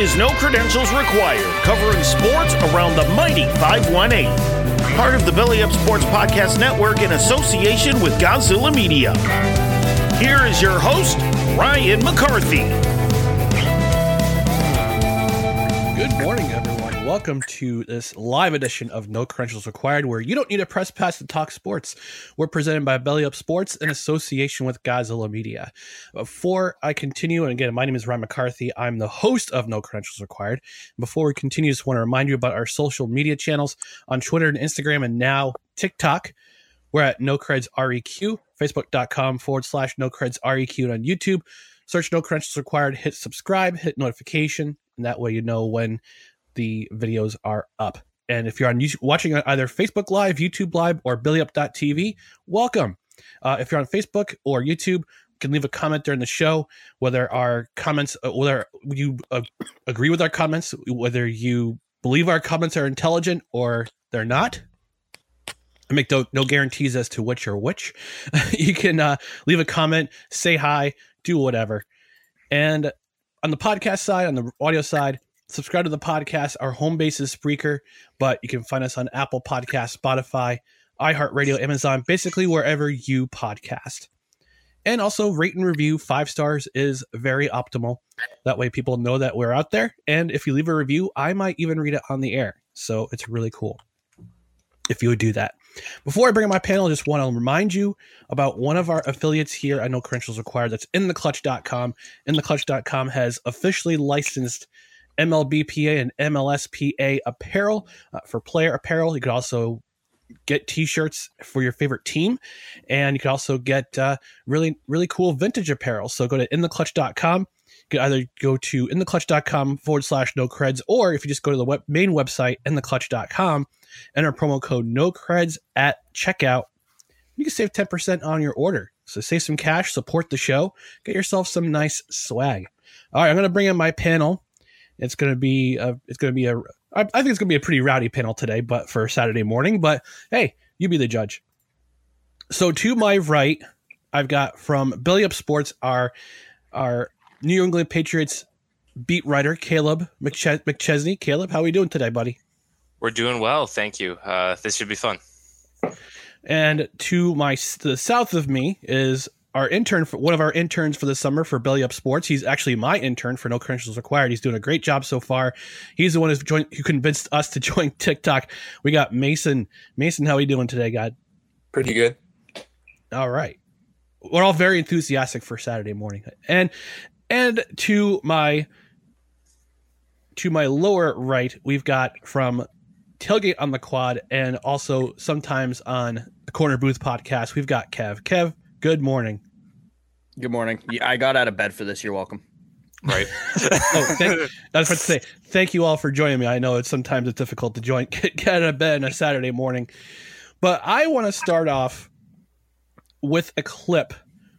Is No Credentials Required, covering sports around the mighty 518. Part of the Belly Up Sports Podcast Network in association with Godzilla Media. Here is your host, Ryan McCarthy. Good morning, everyone. Welcome to this live edition of No Credentials Required, where you don't need a press pass to talk sports. We're presented by Belly Up Sports in association with Godzilla Media. Before I continue, and again, my name is Ryan McCarthy. I'm the host of No Credentials Required. Before we continue, just want to remind you about our social media channels on Twitter and Instagram, and now TikTok. We're at No Creds REQ, Facebook.com forward slash No Creds REQ, and on YouTube. Search No Credentials Required, hit subscribe, hit notification, and that way you know when the videos are up. And if you're on YouTube, watching on either Facebook Live, YouTube Live, or BellyUp.tv, welcome. Uh, if you're on Facebook or YouTube, you can leave a comment during the show. Whether our comments, uh, whether you uh, agree with our comments, whether you believe our comments are intelligent or they're not. I make no, no guarantees as to which or which. you can uh, leave a comment, say hi, do whatever. And on the podcast side, on the audio side, subscribe to the podcast. Our home base is Spreaker, but you can find us on Apple Podcast, Spotify, iHeartRadio, Amazon, basically wherever you podcast. And also rate and review. Five stars is very optimal. That way people know that we're out there. And if you leave a review, I might even read it on the air. So it's really cool if you would do that. Before I bring up my panel, I just want to remind you about one of our affiliates here. I know credentials required. That's in the clutch.com. In intheclutch.com. Intheclutch.com has officially licensed MLBPA and MLSPA apparel uh, for player apparel. You could also get t-shirts for your favorite team and you could also get uh, really really cool vintage apparel. So go to intheclutch.com you could either go to intheclutch.com forward slash no creds or if you just go to the web, main website intheclutch.com enter promo code no creds at checkout you can save 10% on your order. So save some cash support the show get yourself some nice swag. All right i'm going to bring in my panel it's going to be a, it's going to be a I, I think it's going to be a pretty rowdy panel today, but for Saturday morning. But hey, you be the judge. So to my right, I've got from Belly Up Sports our our New England Patriots beat writer Caleb McChes- McChesney. Caleb, how are we doing today, buddy? We're doing well, thank you. Uh, this should be fun. And to my to the south of me is our intern for one of our interns for the summer for Belly Up Sports. He's actually my intern for No Credentials Required. He's doing a great job so far. He's the one who's joined, who convinced us to join TikTok. We got Mason. Mason, how are you doing today, God? Pretty good. All right. we're all very enthusiastic for Saturday morning. And and to my to my lower right, we've got from Tailgate on the Quad and also sometimes on the Corner Booth podcast, we've got Kev. Kev, good morning. Good morning. Yeah, I got out of bed for this. You're welcome. Right. oh, thank, I was about to say thank you all for joining me. I know it's sometimes it's difficult to join get, get out of bed on a Saturday morning, but I want to start off with a clip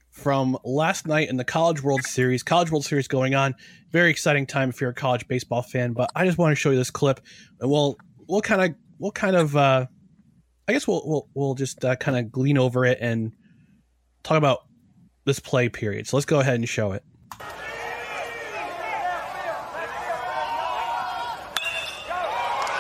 from last night in the College World Series. College World Series going on. Very exciting time if you're a college baseball fan. But I just want to show you this clip, and we'll we'll kind of we'll kind of uh, I guess we'll we'll we'll just uh, kind of glean over it and talk about this play period. So let's go ahead and show it.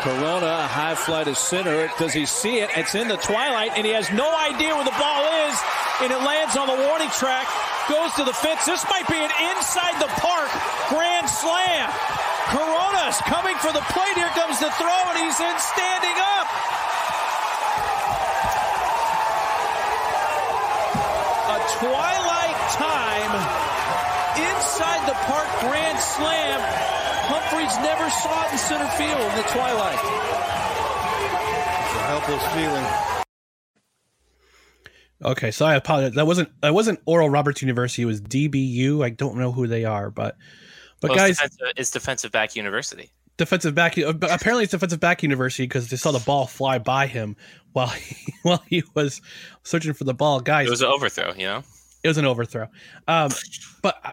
Corona, high flight to center. Does he see it? It's in the twilight, and he has no idea where the ball is, and it lands on the warning track, goes to the fence. This might be an inside the park grand slam. Corona's coming for the plate. Here comes the throw, and he's in standing up. Twilight time inside the park grand slam. Humphreys never saw it in center field in the twilight. It's a helpless feeling. Okay, so I apologize. That wasn't that wasn't Oral Roberts University. It was DBU. I don't know who they are, but but Well, guys, it's defensive, it's defensive back university. Defensive back. uh, Apparently, it's defensive back university because they saw the ball fly by him while he, while he was searching for the ball. Guys, It was an overthrow, you know. it was an overthrow. Um, but uh,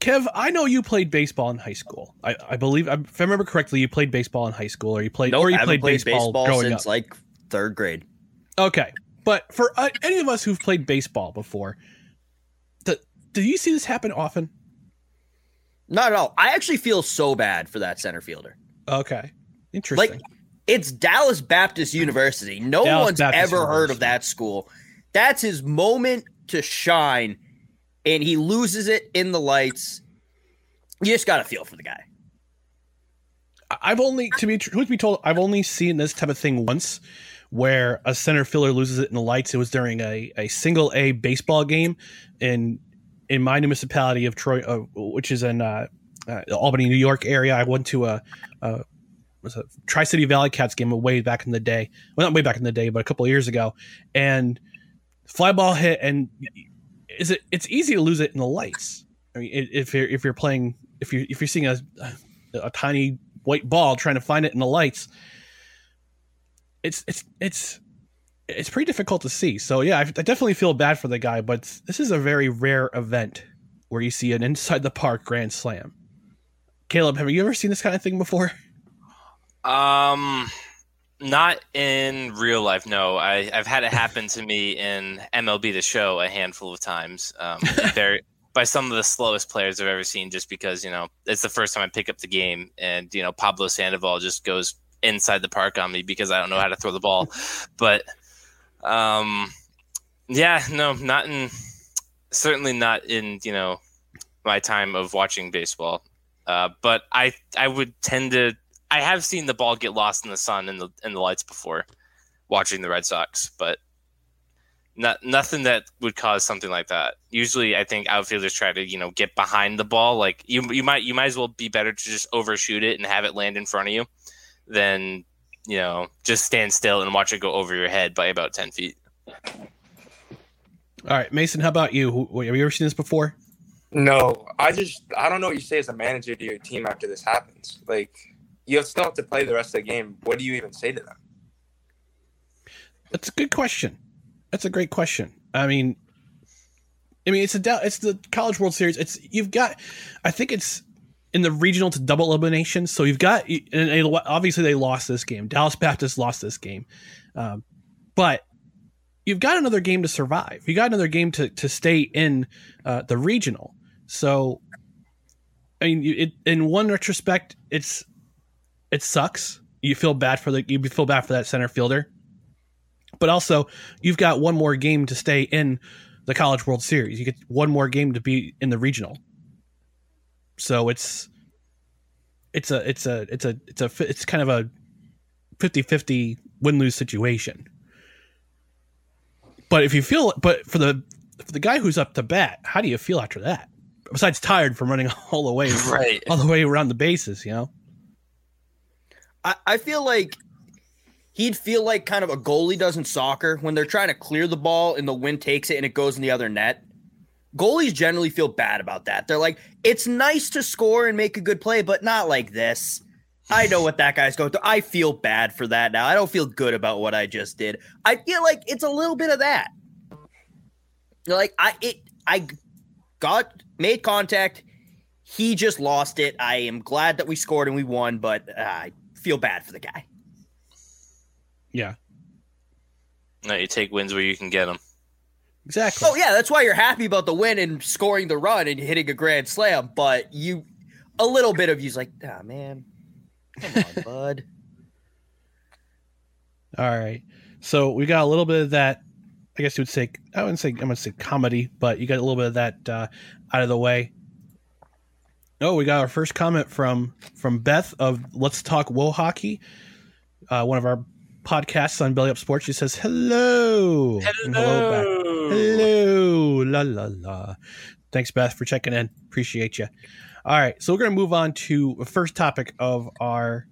Kev, I know you played baseball in high school. I, I believe, if I remember correctly, you played baseball in high school, or you played, Nope, or you haven't played, played baseball, baseball since up. like third grade. Okay, but for uh, any of us who've played baseball before, the, do you see this happen often? Not at all. I actually feel so bad for that center fielder. Okay, interesting. Like it's Dallas Baptist University. No Dallas one's Baptist ever heard of that school. That's his moment to shine, and he loses it in the lights. You just gotta feel for the guy. I've only, to be truth be told, I've only seen this type of thing once, where a center fielder loses it in the lights. It was during a, a single A baseball game in in my municipality of Troy, uh, which is in uh, uh, Albany, New York area. I went to a, a Tri City Valley Cats game way back in the day. Well, not way back in the day, but a couple years ago, and fly ball hit, and is it? It's easy to lose it in the lights. I mean, if you're if you're playing if you if you're seeing a a tiny white ball trying to find it in the lights, it's it's it's it's pretty difficult to see. So yeah, I, I definitely feel bad for the guy, but this is a very rare event where you see an inside the park grand slam. Caleb, have you ever seen this kind of thing before? Um, not in real life. No, I, I've had it happen to me in MLB The Show a handful of times. Um, very by some of the slowest players I've ever seen. Just because you know it's the first time I pick up the game, and you know Pablo Sandoval just goes inside the park on me because I don't know how to throw the ball. But um, yeah, no, not in certainly not in you know my time of watching baseball. Uh, but I I would tend to I have seen the ball get lost in the sun and the in the lights before, watching the Red Sox, but not nothing that would cause something like that. Usually, I think outfielders try to you know get behind the ball. Like you you might you might as well be better to just overshoot it and have it land in front of you, than you know just stand still and watch it go over your head by about ten feet. All right, Mason, how about you? Have you ever seen this before? No, I just I don't know what you say as a manager to your team after this happens. Like you have still have to play the rest of the game. What do you even say to them? That's a good question. That's a great question. I mean, I mean, it's a dou- it's the College World Series. It's you've got, I think it's in the regional to double elimination. So you've got, and they, obviously they lost this game. Dallas Baptist lost this game, um, but you've got another game to survive. You got another game to to stay in uh, the regional. So, I mean, it in one retrospect, it's it sucks. You feel bad for the you feel bad for that center fielder but also you've got one more game to stay in the College World Series. You get one more game to be in the regional. So it's it's a it's a it's a it's a fi- it's kind of a 50-50 win-lose situation. But if you feel but for the for the guy who's up to bat, how do you feel after that? Besides tired from running all the way Right. all the way around the bases, you know. I, I feel like he'd feel like kind of a goalie does in soccer when they're trying to clear the ball and the wind takes it and it goes in the other net. Goalies generally feel bad about that. They're like, it's nice to score and make a good play, but not like this. I know what that guy's going through. I feel bad for that now. I don't feel good about what I just did. I feel like it's a little bit of that. Like I it I got made contact. He just lost it. I am glad that we scored and we won, but uh, I feel bad for the guy. Yeah, No, you take wins where you can get them. Exactly. Oh yeah, that's why you're happy about the win and scoring the run and hitting a grand slam. But you, a little bit of you's like, ah man, come on, bud. All right. So we got a little bit of that. I guess you would say I wouldn't say I'm gonna say comedy, but you got a little bit of that uh, out of the way. Oh, we got our first comment from from Beth of Let's Talk Woe Hockey, uh, one of our podcasts on Belly Up Sports. She says hello, And hello, back. Hello, la la la. Thanks, Beth, for checking in. Appreciate you. All right, so we're gonna move on to the first topic of our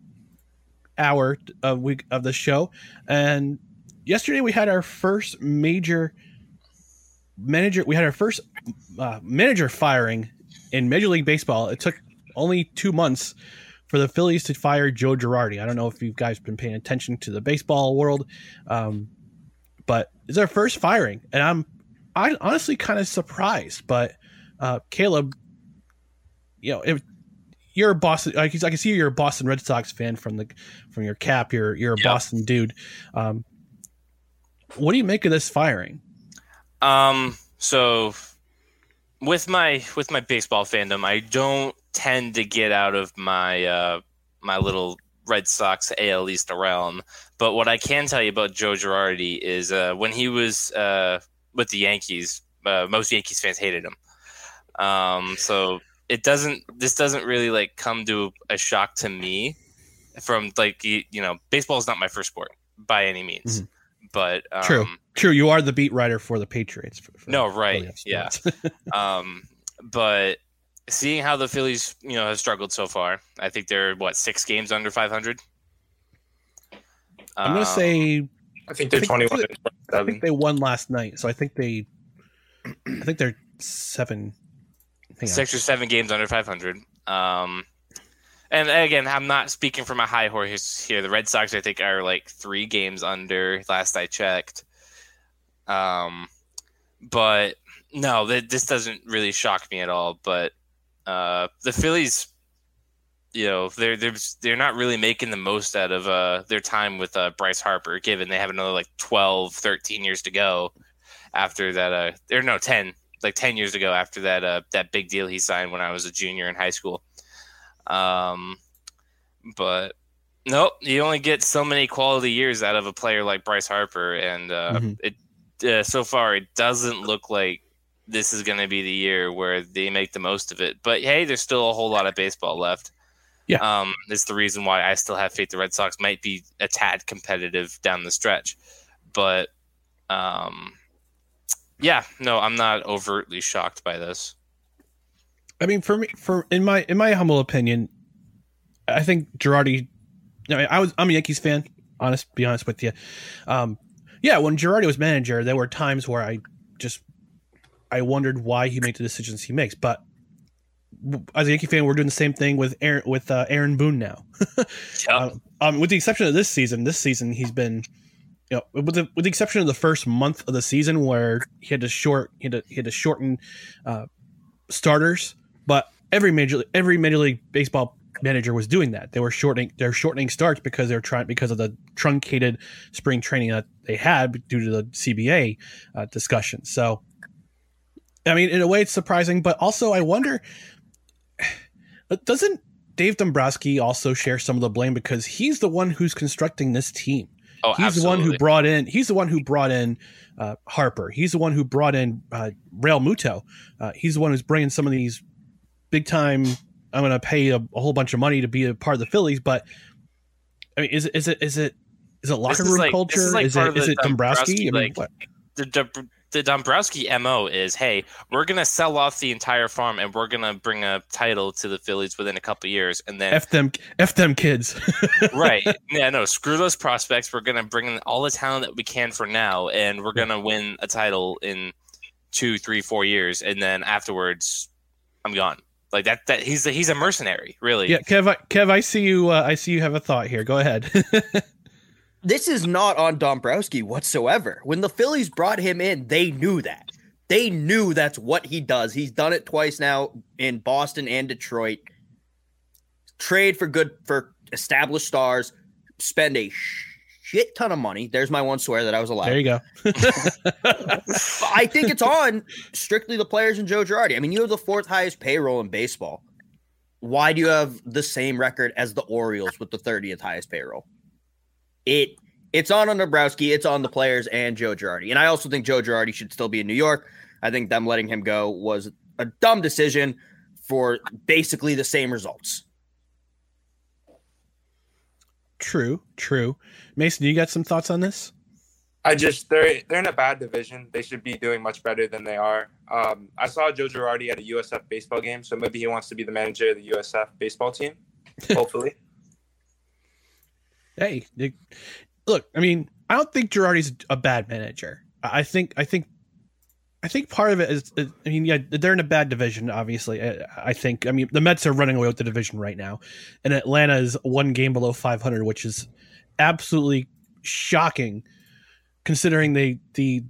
hour of week of the show, and yesterday we had our first major manager. We had our first uh, manager firing in Major League Baseball. It took only two months for the Phillies to fire Joe Girardi. I don't know if you guys been paying attention to the baseball world, um, but it's our first firing, and I'm I honestly kind of surprised. But uh, Caleb, you know, if you're a Boston, I can, I can see you're a Boston Red Sox fan from the from your cap. You're you're a Boston dude. Um, what do you make of this firing? Um, so with my with my baseball fandom, I don't tend to get out of my uh my little Red Sox AL East realm. But what I can tell you about Joe Girardi is uh, when he was uh, with the Yankees, uh, most Yankees fans hated him. Um, so it doesn't. This doesn't really like come to a shock to me. From like you, you know, baseball is not my first sport by any means. But um, True, true. You are the beat writer for the Patriots. For, for no, right. Yeah. Um, but seeing how the Phillies, you know, have struggled so far, I think they're what six games under 500. I'm gonna Um, say. I think they're 21 I think they won last night, so I think they. I think they're seven. hang on. six or seven games under 500. Um, and again, I'm not speaking from a high horse here. The Red Sox, I think, are like three games under. Last I checked. Um, but no, th- this doesn't really shock me at all. But uh, the Phillies, you know, they're they're they're not really making the most out of uh, their time with uh, Bryce Harper, given they have another like 12, 13 years to go after that. Uh, or no, 10, like 10 years ago after that uh, that big deal he signed when I was a junior in high school. Um, but nope, you only get so many quality years out of a player like Bryce Harper, and uh, Mhm. it uh, so far it doesn't look like this is going to be the year where they make the most of it. But hey, there's still a whole lot of baseball left. Yeah. Um, it's the reason why I still have faith the Red Sox might be a tad competitive down the stretch. But um, yeah, no, I'm not overtly shocked by this. I mean, for me, for in my in my humble opinion, I think Girardi. I, mean, I was I'm a Yankees fan. Honest, be honest with you. Um, yeah, when Girardi was manager, there were times where I just I wondered why he made the decisions he makes. But as a Yankee fan, we're doing the same thing with Aaron with uh, Aaron Boone now. um, um, with the exception of this season, this season he's been, you know, with the with the exception of the first month of the season where he had to short he had to, he had to shorten uh, starters, but every major every major league baseball manager was doing that. They were shortening they're shortening starts because they're trying because of the truncated spring training that they had due to the CBA uh, discussion. So, I mean, in a way, it's surprising, but also I wonder doesn't Dave Dombrowski also share some of the blame because he's the one who's constructing this team. Oh, he's the one who brought in. He's the one who brought in uh, Harper. He's the one who brought in uh, Realmuto. Uh, he's the one who's bringing some of these big time. I'm going to pay a, a whole bunch of money to be a part of the Phillies, but I mean, is it is it is it is it locker room like- culture? Is, like is it is it Dombrowski? I mean, like, what? the the Dombrowski mo is, hey, we're gonna sell off the entire farm and we're gonna bring a title to the Phillies within a couple years, and then F them, F them kids. right, yeah, no, screw those prospects. We're gonna bring in all the talent that we can for now, and we're gonna win a title in two, three, four years, and then afterwards, I'm gone. Like that. That he's a, he's a mercenary, really. yeah, Kev, I, Kev, I see you. Uh, I see you have a thought here. Go ahead. this is not on Dombrowski whatsoever. When the Phillies brought him in, they knew that. They knew that's what he does. He's done it twice now in Boston and Detroit. Trade for good for established stars, spend a shit ton of money. There's my one swear that I was allowed. there you go. I think it's on strictly the players and Joe Girardi. I mean, you have the fourth highest payroll in baseball. Why do you have the same record as the Orioles with the 30th highest payroll? It it's on on Dombrowski, it's on the players and Joe Girardi. And I also think Joe Girardi should still be in New York. I think them letting him go was a dumb decision for basically the same results. True, true. Mason, do you got some thoughts on this? I just they're they're in a bad division. They should be doing much better than they are. Um, I saw Joe Girardi at a USF baseball game, so maybe he wants to be the manager of the USF baseball team. Hopefully, Hey, they- look. I mean, I don't think Girardi's a bad manager. I think, I think, I think part of it is. I mean, yeah, they're in a bad division. Obviously, I, I think. I mean, the Mets are running away with the division right now, and Atlanta is one game below 500, which is absolutely shocking, considering they the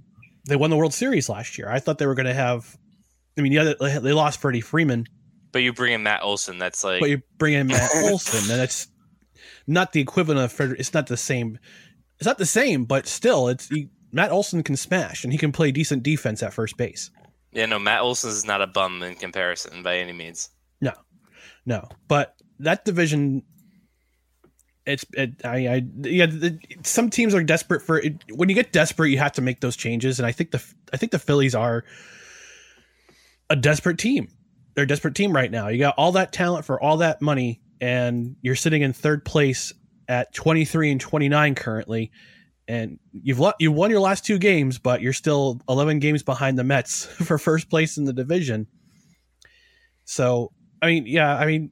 they won the World Series last year. I thought they were going to have. I mean, yeah, they, they lost Freddie Freeman, But you bring in Matt Olson, that's like but you bring in Matt Olson, and it's not the equivalent of Frederick. It's not the same. It's not the same, but still, it's he, Matt Olson can smash and he can play decent defense at first base. yeah, no, Matt Olson is not a bum in comparison by any means. No, no, but that division. It's it, I, I yeah. The, some teams are desperate for it. When you get desperate, you have to make those changes, and I think the I think the Phillies are a desperate team. They're a desperate team right now. You got all that talent for all that money, and you're sitting in third place at 23 and 29 currently, and you've lo- you won your last two games, but you're still 11 games behind the Mets for first place in the division. So I mean, yeah, I mean,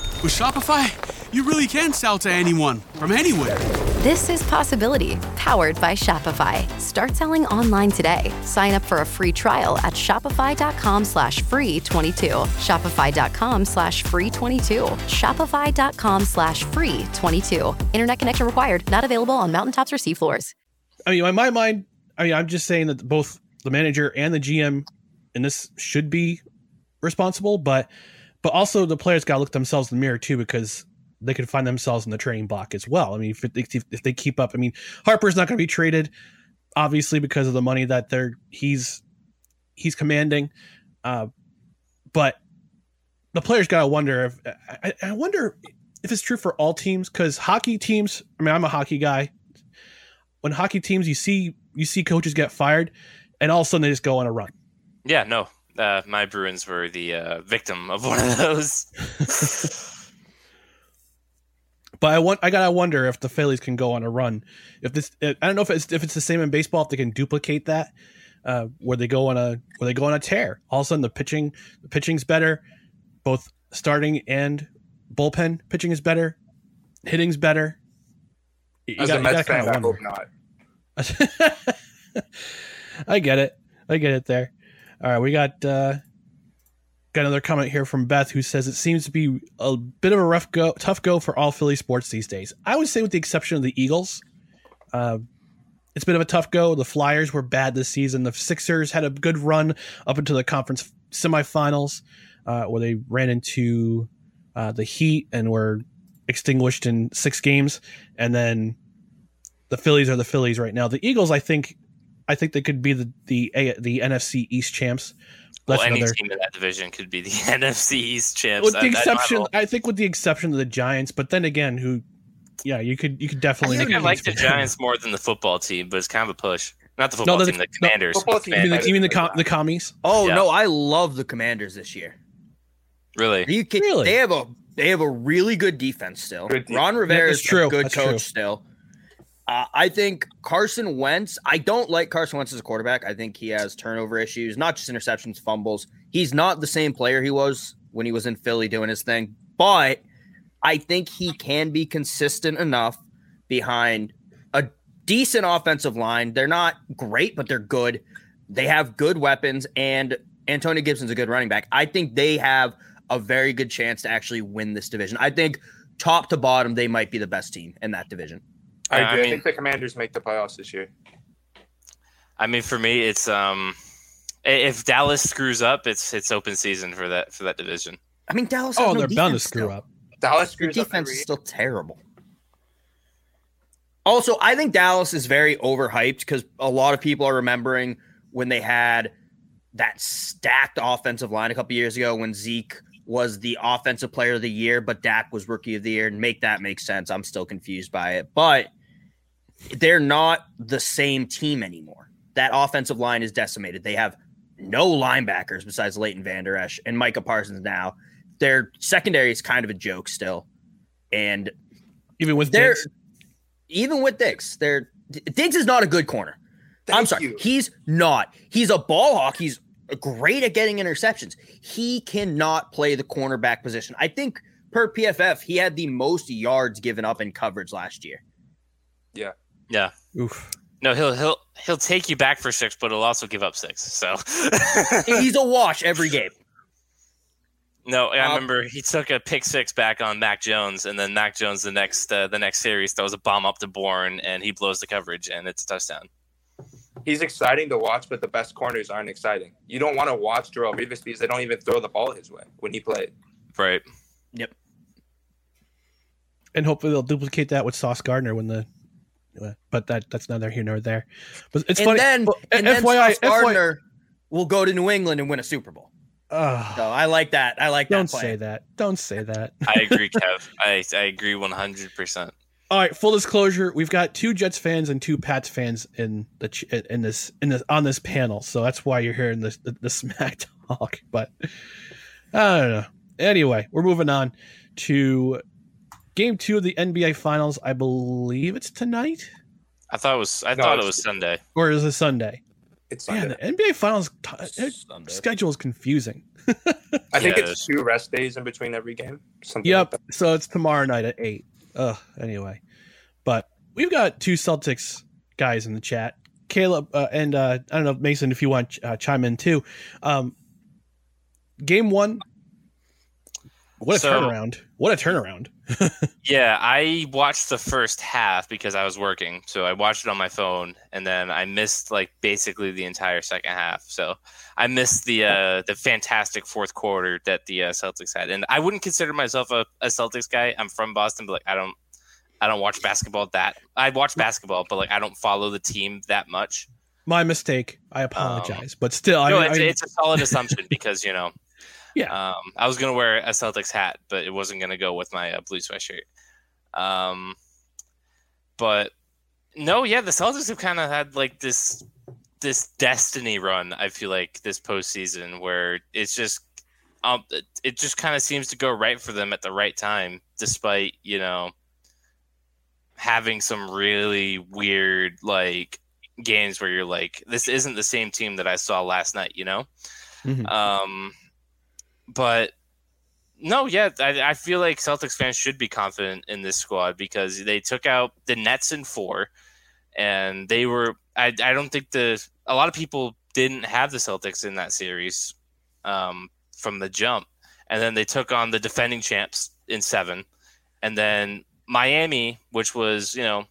With Shopify, you really can sell to anyone from anywhere. This is Possibility, powered by Shopify. Start selling online today. Sign up for a free trial at shopify.com slash free 22. Shopify.com slash free 22. Shopify.com slash free 22. Internet connection required. Not available on mountaintops or seafloors. I mean, in my mind, I mean, I'm just saying that both the manager and the GM in this should be responsible, but but also the players got to look themselves in the mirror too because they could find themselves in the trading block as well. I mean, if, if, if they keep up, I mean, Harper's not going to be traded, obviously because of the money that they're he's he's commanding, uh, but the players got to wonder if I, I wonder if it's true for all teams because hockey teams. I mean, I'm a hockey guy when hockey teams you see you see coaches get fired and all of a sudden they just go on a run Yeah, no. Uh, my Bruins were the uh, victim of one of those. but i want i gotta wonder if the phillies can go on a run if this i don't know if it's if it's the same in baseball if they can duplicate that uh, where they go on a where they go on a tear all of a sudden the pitching the pitching's better both starting and bullpen pitching is better, hitting's better. You As got- a Mets fan, I hope not. I get it. I get it there. All right, we got uh got another comment here from Beth who says it seems to be a bit of a rough go tough go for all Philly sports these days. I would say with the exception of the Eagles. Uh it's been of a tough go. The Flyers were bad this season. The Sixers had a good run up into the conference semifinals, uh, where they ran into uh, the Heat and were extinguished in six games. And then the Phillies are the Phillies right now. The Eagles, I think, I think they could be the the A- the NFC East champs. Well, That's any another- team in that division could be the NFC East champs. with I- the I exception, know. I, think, with the exception of the Giants. But then again, who? Yeah, you could you could I definitely. think make I a like case the. Giants more than the football team, but it's kind of a push. Not the No, football the- team, the no, Commanders. football team. You mean the, you mean the, com- the commies? Oh Yeah. no, I love the Commanders this year. Really? Are you kidding? Really? They have a they have a really good defense still. Good defense. Ron Rivera that's is true. a good That's coach true. still. Uh, I think Carson Wentz. I don't like Carson Wentz as a quarterback. I think he has turnover issues, not just interceptions, fumbles. He's not the same player he was when he was in Philly doing his thing. But I think he can be consistent enough behind a decent offensive line. They're not great, but they're good. They have good weapons, and Antonio Gibson's a good running back. I think they have a very good chance to actually win this division. I think top to bottom, they might be the best team in that division. I Yeah, I agree. I, think the Commanders make the playoffs this year. I mean, for me, it's um, if Dallas screws up, it's it's open season for that for that division. I mean, Dallas. Has Oh, no they're bound to screw still. up. Dallas Their screws up defense every is still terrible. Also, I think Dallas is very overhyped because a lot of people are remembering when they had that stacked offensive line a couple years ago when Zeke was the offensive player of the year, but Dak was rookie of the year. And make that make sense. I'm still confused by it, but they're not the same team anymore. That offensive line is decimated. They have no linebackers besides Leighton Vander Esch and Micah Parsons now. Their secondary is kind of a joke still. And Even with they're Diggs? even with Diggs, they're Diggs is not a good corner. I'm sorry, you. he's not. He's a ball hawk. He's great at getting interceptions. He cannot play the cornerback position. I think per PFF, he had the most yards given up in coverage last year. Yeah. Yeah. Oof. No, he'll he'll he'll take you back for six, but he'll also give up six. So he's a wash every game. no, I Um, remember he took a pick six back on Mac Jones, and then Mac Jones the next uh, the next series throws a bomb up to Bourne, and he blows the coverage, and it's a touchdown. He's exciting to watch, but the best corners aren't exciting. You don't want to watch Darrelle Revis because they don't even throw the ball his way when he played. Right. Yep. and hopefully they'll duplicate that with Sauce Gardner when the. But that that's neither here nor there. But it's and funny. then, well, and then FYI, Sauce Gardner will go to New England and win a Super Bowl. Ugh, So I like that. I like that. don't say that. Don't say that. I agree, Kev. I I agree one hundred percent. All right, full disclosure, we've got two Jets fans and two Pats fans in the in this in this on this panel, so that's why you're hearing this the, the smack talk. But I don't know. Anyway, we're moving on to game two of the NBA Finals. I believe it's tonight, I thought it was I No, thought it was Sunday. or is it Sunday? It's Man, Sunday. the NBA Finals t- schedule is confusing. I think Yeah, it's two rest days in between every game. Yep. like. So it's tomorrow night at eight. Ugh. Anyway, but we've got two Celtics guys in the chat. Caleb uh, and uh, I don't know Mason if you want uh, chime in too. Um, game one. What a So- turnaround! What a turnaround! Yeah, I watched the first half because I was working, so I watched it on my phone, and then I missed like basically the entire second half. So I missed the uh, the fantastic fourth quarter that the uh, Celtics had, and I wouldn't consider myself a, a Celtics guy. I'm from Boston, but like I don't I don't watch basketball that I watch basketball, but like I don't follow the team that much. My mistake. I apologize, but still, no, I, it's, I, it's a solid assumption because you know yeah. Um, I was gonna wear a Celtics hat, but it wasn't gonna go with my uh, blue sweatshirt. Um, but no, yeah, the Celtics have kind of had like this this destiny run. I feel like this postseason where it's just um, it, it just kind of seems to go right for them at the right time, despite you know having some really weird like games where you're like, this isn't the same team that I saw last night. You know. Mhm. Um, but No, yeah, I, I feel like Celtics fans should be confident in this squad because they took out the Nets in four, and they were. I, I don't think the a lot of people didn't have the Celtics in that series um, from the jump, and then they took on the defending champs in seven, and then Miami, which was you know,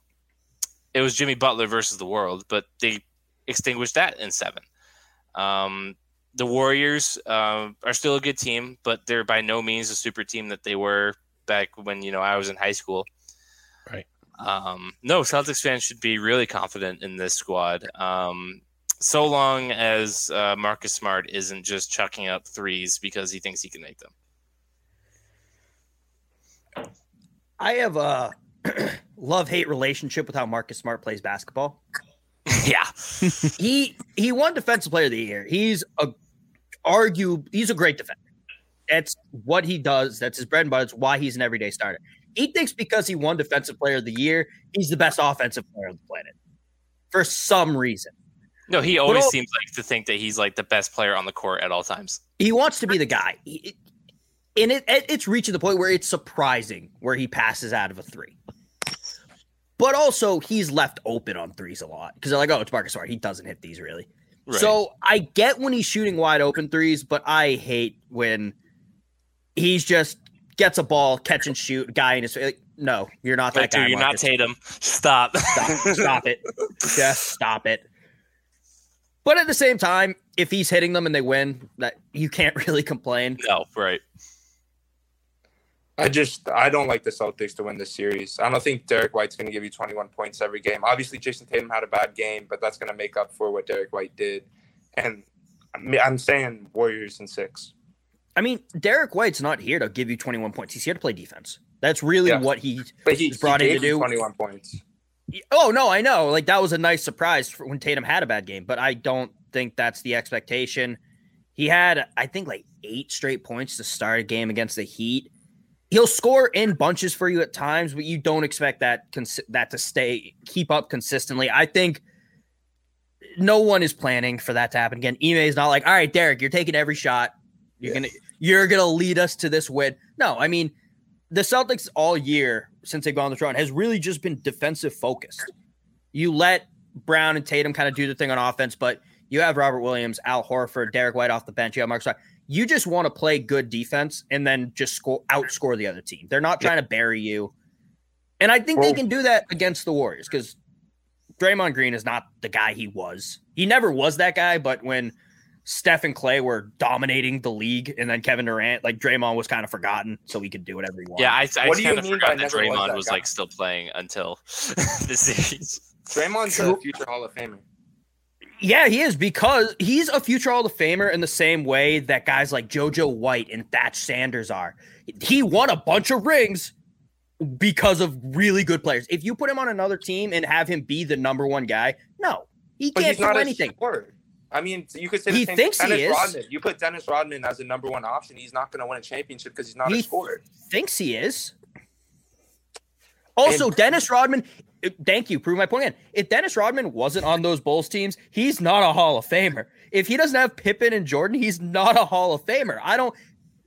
it was Jimmy Butler versus the world, but they extinguished that in seven. Um, the Warriors uh, are still a good team, but they're by no means a super team that they were back when you know I was in high school. Right. Um, no, Celtics fans should be really confident in this squad. Um, so long as uh, Marcus Smart isn't just chucking up threes because he thinks he can make them. I have a love hate relationship with how Marcus Smart plays basketball. Yeah, he he won Defensive Player of the Year. He's a argue he's a great defender. That's what he does. That's his bread and butter. It's why he's an everyday starter. He thinks because he won Defensive Player of the Year, he's the best offensive player on the planet for some reason. No, he always seems like to think that he's like the best player on the court at all times. He wants to be the guy. He, and it, it, it's reaching the point where it's surprising where he passes out of a three. But also, he's left open on threes a lot because they're like, oh, it's Marcus Smart. He doesn't hit these really. Right. So I get when he's shooting wide open threes, but I hate when he's just gets a ball, catch and shoot, guy in his like, no, you're not that guy. you're not Tatum. Stop. Stop, stop it. Just stop it. But at the same time, if he's hitting them and they win, that you can't really complain. No, right. I just I don't like the Celtics to win this series. I don't think Derrick White's going to give you 21 points every game. Obviously, Jayson Tatum had a bad game, but that's going to make up for what Derrick White did. And I'm- I'm saying Warriors in six. I mean, Derrick White's not here to give you 21 points. He's here to play defense. That's really Yeah. what he But he, brought he in to do. 21 points. Oh no, I know. Like that was a nice surprise for when Tatum had a bad game, but I don't think that's the expectation. He had, I think, like eight straight points to start a game against the Heat. He'll score in bunches for you at times, but you don't expect that cons- that to stay keep up consistently. I think no one is planning for that to happen again. Ime is not like, all right, Derrick, you're taking every shot. You're gonna you're gonna lead us to this win. No, I mean the Celtics all year since they've gone on the run has really just been defensive focused. You let Brown and Tatum kind of do the thing on offense, but you have Robert Williams, Al Horford, Derrick White off the bench. You have. Smart. You just want to play good defense and then just score outscore the other team. They're not trying to bury you, and I think they can do that against the Warriors because Draymond Green is not the guy he was. He never was that guy, but when Steph and Clay were dominating the league, and then Kevin Durant, like Draymond was kind of forgotten, so he could do whatever he wanted. Yeah, I, I What do you kind of mean by forgot that never was Draymond that was like still playing until the series. Draymond's a future Hall of Famer. Yeah, he is because he's a future Hall of Famer in the same way that guys like JoJo White and Satch Sanders are. He won a bunch of rings because of really good players. If you put him on another team and have him be the number one guy, no, he But can't do anything. I mean, you could say the He same thinks he is. Rodman. You put Dennis Rodman as a number one option, he's not going to win a championship because he's not He a scorer. Thinks he is. Also, And- Dennis Rodman. uh, Thank you. Prove my point again. If Dennis Rodman wasn't on those Bulls teams, he's not a Hall of Famer. If he doesn't have Pippen and Jordan, he's not a Hall of Famer. I don't.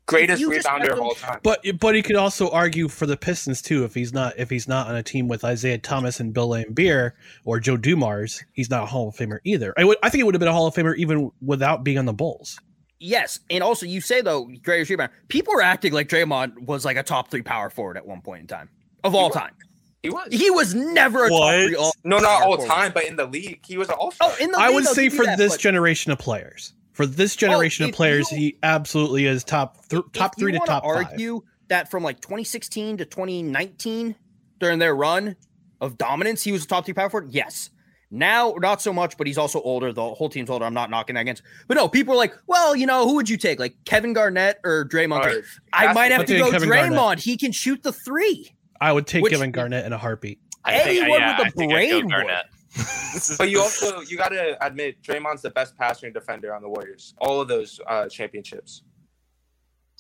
Greatest rebounder of all time. But but he could also argue for the Pistons too if he's not if he's not on a team with Isiah Thomas and Bill Laimbeer or Joe Dumars, he's not a Hall of Famer either. I would I think it would have been a Hall of Famer even without being on the Bulls. Yes, and also you say though, greatest rebounder. People are acting like Draymond was like a top three power forward at one point in time of all time. He was. He was never a top three. All- no, not all forward. time, but in the league, he was an all star. Oh, in the I league, would I'll say for that, this but- generation of players. For this oh, generation if of players, you- he absolutely is top th- top if three you to wanna top five. argue that from like 2016 to 2019 during their run of dominance, he was a top three power forward. Yes. Now, not so much, but he's also older. The whole team's older. I'm not knocking that against. But no, people are like, well, you know, who would you take? Like Kevin Garnett or Draymond? Green? I might have to go Kevin Draymond. Garnett. He can shoot the three. I would take Which- Kevin Garnett in a heartbeat. I think, Anyone yeah, with a I think I'd go brain would. Garnett. But you also you got to admit Draymond's the best passer and defender on the Warriors. All of those uh, championships.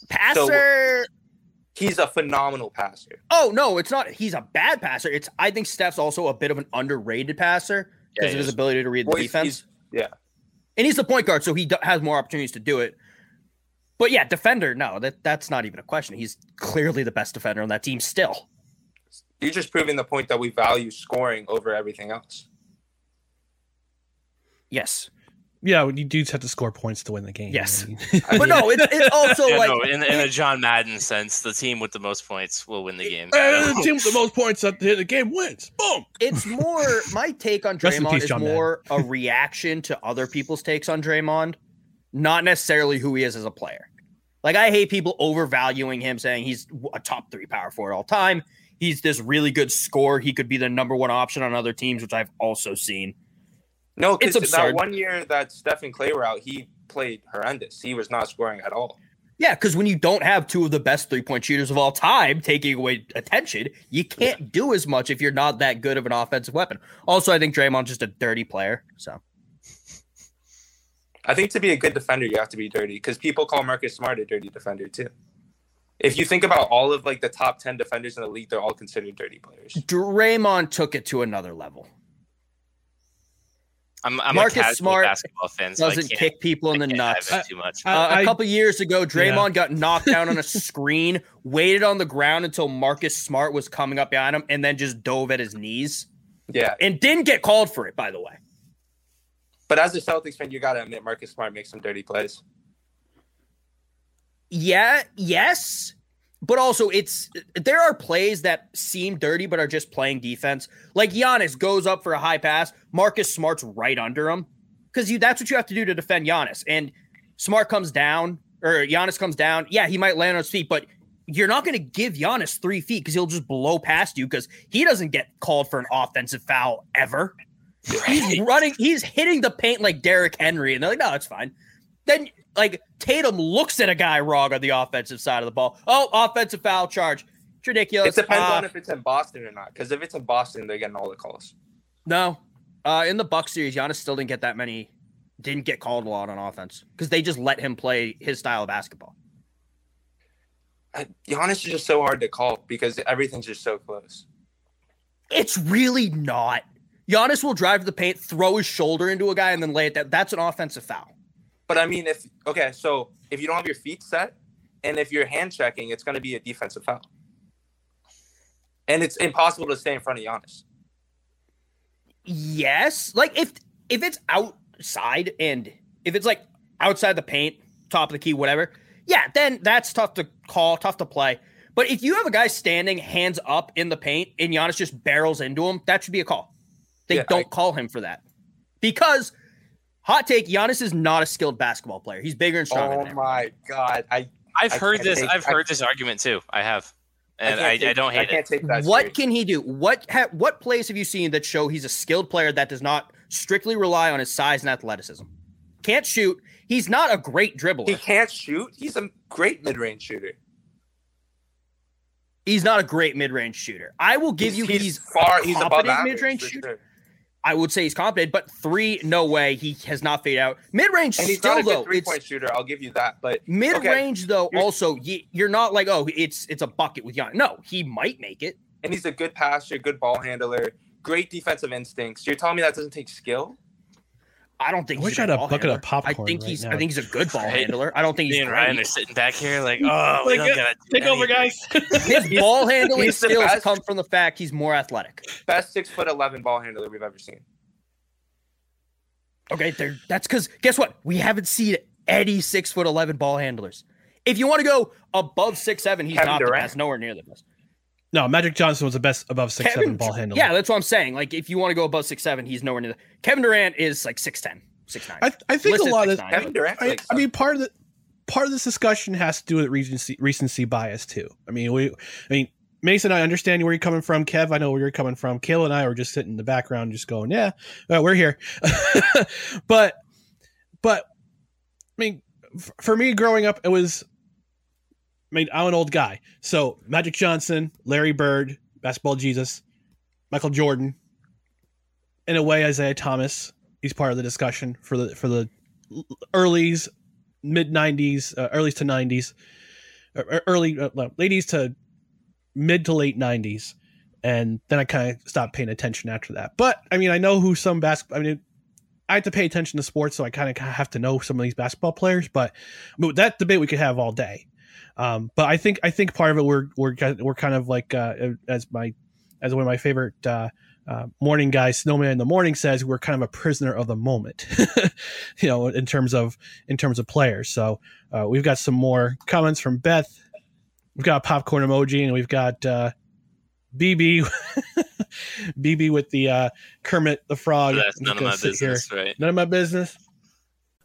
Passer. He's a phenomenal passer. oh no, it's not. He's a bad passer. It's. I think Steph's also a bit of an underrated passer because Yeah, of his is. ability to read the Well, he's- defense. he's- yeah. and he's the point guard, so he do- has more opportunities to do it. But yeah, defender, no, that that's not even a question. He's clearly the best defender on that team still. You're just proving the point that we value scoring over everything else. Yes. Yeah, you do have to score points to win the game. Yes. I mean- But no, it's, it's also Yeah, like no, in, in a John Madden sense, the team with the most points will win the game. Uh, the team with the most points at the the game wins. Boom. it's more my take on Rest Draymond peace, is John more a reaction to other people's takes on Draymond, not necessarily who he is as a player. Like I hate people overvaluing him, saying he's a top three power forward all time. He's this really good scorer. He could be the number one option on other teams, which I've also seen. No, It's because that absurd. one year that Stephen Klay were out, he played horrendous. He was not scoring at all. Yeah, because when you don't have two of the best three point shooters of all time taking away attention, you can't do as much if you're not that good of an offensive weapon. Also, I think Draymond's just a dirty player. So I think to be a good defender, you have to be dirty because people call Marcus Smart a dirty defender too. If you think about all of like the top ten defenders in the league, they're all considered dirty players. Draymond took it to another level. I'm, I'm Marcus a Smart basketball fan, so I Doesn't can't, kick people in the nuts. dive in too much. Uh, a couple years ago, Draymond got knocked down on a screen, waited on the ground until Marcus Smart was coming up behind him, and then just dove at his knees. Yeah, And didn't get called for it, by the way. but as a Celtics fan, you got to admit Marcus Smart makes some dirty plays. Yeah, yes. But also it's there are plays that seem dirty but are just playing defense. Like Giannis goes up for a high pass, Marcus Smart's right under him. Because you that's what you have to do to defend Giannis. And Smart comes down, or Giannis comes down. Yeah, he might land on his feet, but you're not going to give Giannis three feet because he'll just blow past you because he doesn't get called for an offensive foul ever. He's running, he's hitting the paint like Derrick Henry, and they're like, no, it's fine. Then like Tatum looks at a guy wrong on the offensive side of the ball. Oh, offensive foul charge. It's ridiculous. It depends Uh, on if it's in Boston or not. Because if it's in Boston, they're getting all the calls. no. Uh, in the Buck series, Giannis still didn't get that many, didn't get called a lot on offense because they just let him play his style of basketball. Uh, Giannis is just so hard to call because everything's just so close. It's really not. Giannis will drive to the paint, throw his shoulder into a guy, and then lay it down. That's an offensive foul. But I mean, if okay, so if you don't have your feet set, and if you're hand checking, it's going to be a defensive foul, and it's impossible to stay in front of Giannis. Yes, like if if it's outside and if it's like outside the paint, top of the key, whatever. Yeah, then that's tough to call, tough to play. But if you have a guy standing hands up in the paint and Giannis just barrels into him, that should be a call. They Yeah, don't call him for that because hot take: Giannis is not a skilled basketball player. He's bigger and stronger. Oh than my god, I I've I heard this. take- I've I- heard this argument too. I have, and I, I, take- don't hate can't it. take that What serious. can he do? What ha- what plays have you seen that show he's a skilled player that does not strictly rely on his size and athleticism? Can't shoot. He's not a great dribbler. He can't shoot. He's a great mid-range shooter. He's not a great mid-range shooter. I will give you he's, far. a He's above average. mid-range shooter. sure. I would say he's competent, but three, no way. He has not fade out. Mid-range And he's still not a though. three-point shooter. I'll give you that. But mid-range though. You're- Also, you, you're not like oh, it's it's a bucket with Giannis. No, he might make it. and he's a good passer, good ball handler, great defensive instincts. You're telling me that doesn't take skill? I don't think. I he's wish a I had a ball bucket handler. of popcorn I think right he's. now. I think he's a good ball handler. I don't think Me he's and great. Ryan are sitting back here like, oh, we don't gotta Take over, guys. His ball handling he's the skills best. come from the fact he's more athletic. Best six foot eleven ball handler we've ever seen. Okay, there. That's because guess what? We haven't seen any six foot eleven ball handlers. If you want to go above six seven, he's Kevin not the best. Nowhere near the best. No, Magic Johnson was the best above six seven ball handler. Yeah, that's what I'm saying. Like if you want to go above six seven, he's nowhere near. The, Kevin Durant is like six ten, six nine. I, I think Listed a lot of 6'9". Kevin Durant. I, I mean, part of the part of this discussion has to do with recency recency bias too. I mean, we, I mean, Mason, I understand where you're coming from. Kev, I know where you're coming from. Kayla and I were just sitting in the background, just going, "Yeah, uh, we're here." but, but, I mean, f- for me, growing up, it was. I mean, I'm an old guy, so Magic Johnson, Larry Bird, Basketball Jesus, Michael Jordan. In a way, Isiah Thomas, he's part of the discussion for the for the earlys, mid '90s, uh, to '90s, or- or early uh, ladies to mid to late '90s, and then I kind of stopped paying attention after that. But I mean, I know who some basketball. I mean, I have to pay attention to sports, so I kind of have to know some of these basketball players. But, but that debate we could have all day. Um, but I think I think part of it we're we're we're kind of like uh, as my as one of my favorite uh, uh, morning guys, Snowman in the morning says, we're kind of a prisoner of the moment, you know, in terms of in terms of players. So uh, we've got some more comments from Beth. We've got a popcorn emoji, and we've got uh, BB BB with the uh, Kermit the Frog. That's none of my business, here. right? None of my business.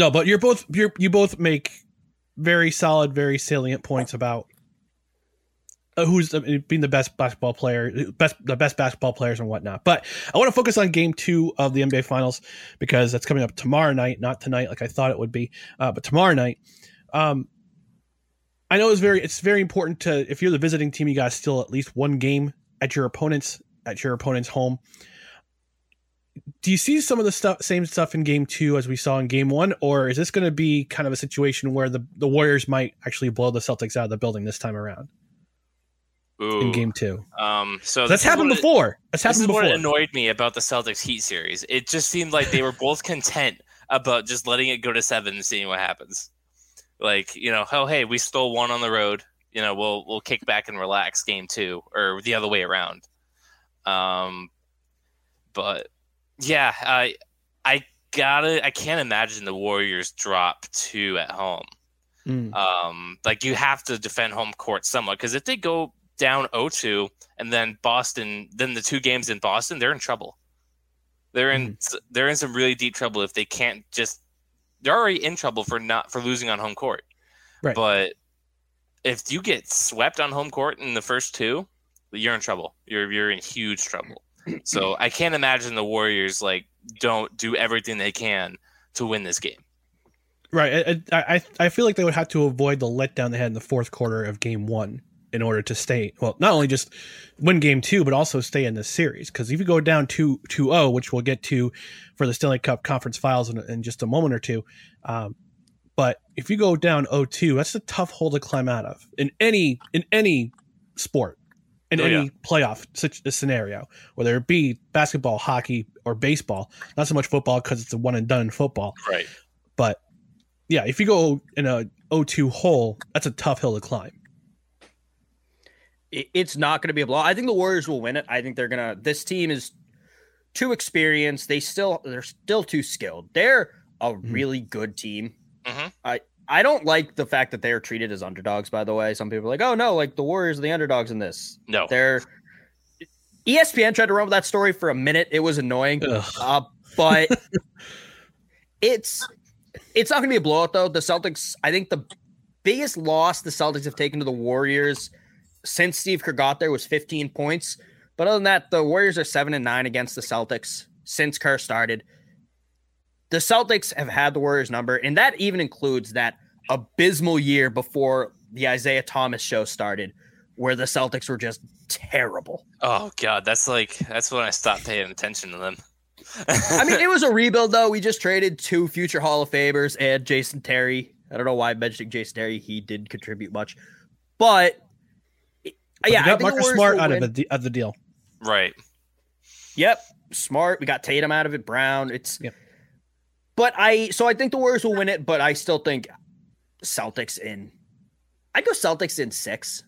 No, but you're both you're you both make very solid, very salient points about uh, who's being the best basketball player, best the best basketball players and whatnot. But I want to focus on Game Two of the NBA Finals because that's coming up tomorrow night, not tonight, like I thought it would be, uh, but tomorrow night. Um, I know it's very it's very important to if you're the visiting team, you got to steal at least one game at your opponent's at your opponent's home do you see some of the stuff same stuff in game two as we saw in game one or is this going to be kind of a situation where the, the warriors might actually blow the celtics out of the building this time around? Ooh. in game two. Um so that's happened before. That's happened this is before what annoyed me about the celtics heat series. It just seemed like they were both content about just letting it go to seven and seeing what happens. Like you know oh hey we stole one on the road. You know we'll we'll kick back and relax game two or the other way around. Um but yeah, I I gotta I can't imagine the Warriors drop two at home. Mm. Um, like you have to defend home court somewhat because if they go down 0-2 and then Boston, then the two games in Boston, they're in trouble. They're in Mm-hmm. they're in some really deep trouble if they can't just. They're already in trouble for not for losing on home court. Right. But if you get swept on home court in the first two, you're in trouble. You're you're in huge trouble. So I can't imagine the Warriors like don't do everything they can to win this game. right I, I i feel like they would have to avoid the letdown they had in the fourth quarter of game one in order to stay well not only just win game two but also stay in this series because if you go down 2 2-0 which we'll get to for the stanley cup conference files in, in just a moment or two um, but if you go down 0-2 that's a tough hole to climb out of in any in any sport in Oh, any yeah. playoff such a scenario whether it be basketball hockey or baseball not so much football because it's a one and done in football Right. but yeah, if you go in a 0-2 hole, that's a tough hill to climb. it's not going to be a blow. I think the Warriors will win it. I think they're gonna. This team is too experienced. They still they're still too skilled. They're a really good team. Mhm. I I don't like the fact that they are treated as underdogs. By the way, some people are like, oh no, like the Warriors are the underdogs in this. No. they're. ESPN tried to run with that story for a minute. It was annoying, uh, but it's it's not going to be a blowout though. The Celtics, I think the biggest loss the Celtics have taken to the Warriors since Steve Kerr got there was 15 points. But other than that, the Warriors are seven and nine against the Celtics since Kerr started. The Celtics have had the Warriors number, and that even includes that abysmal year before the Isaiah Thomas show started, where the Celtics were just terrible. Oh god, that's like that's when I stopped paying attention to them. I mean, it was a rebuild though. We just traded two future Hall of Famers and Jason Terry. I don't know why I'm mentioning Jason Terry. He did contribute much, but But yeah, you I got think Marcus Smart will out of win. the, of the deal. Right. Yep, smart. We got Tatum out of it. Brown. It's. But I so I think the Warriors will win it, but I still think Celtics in. I go Celtics in six.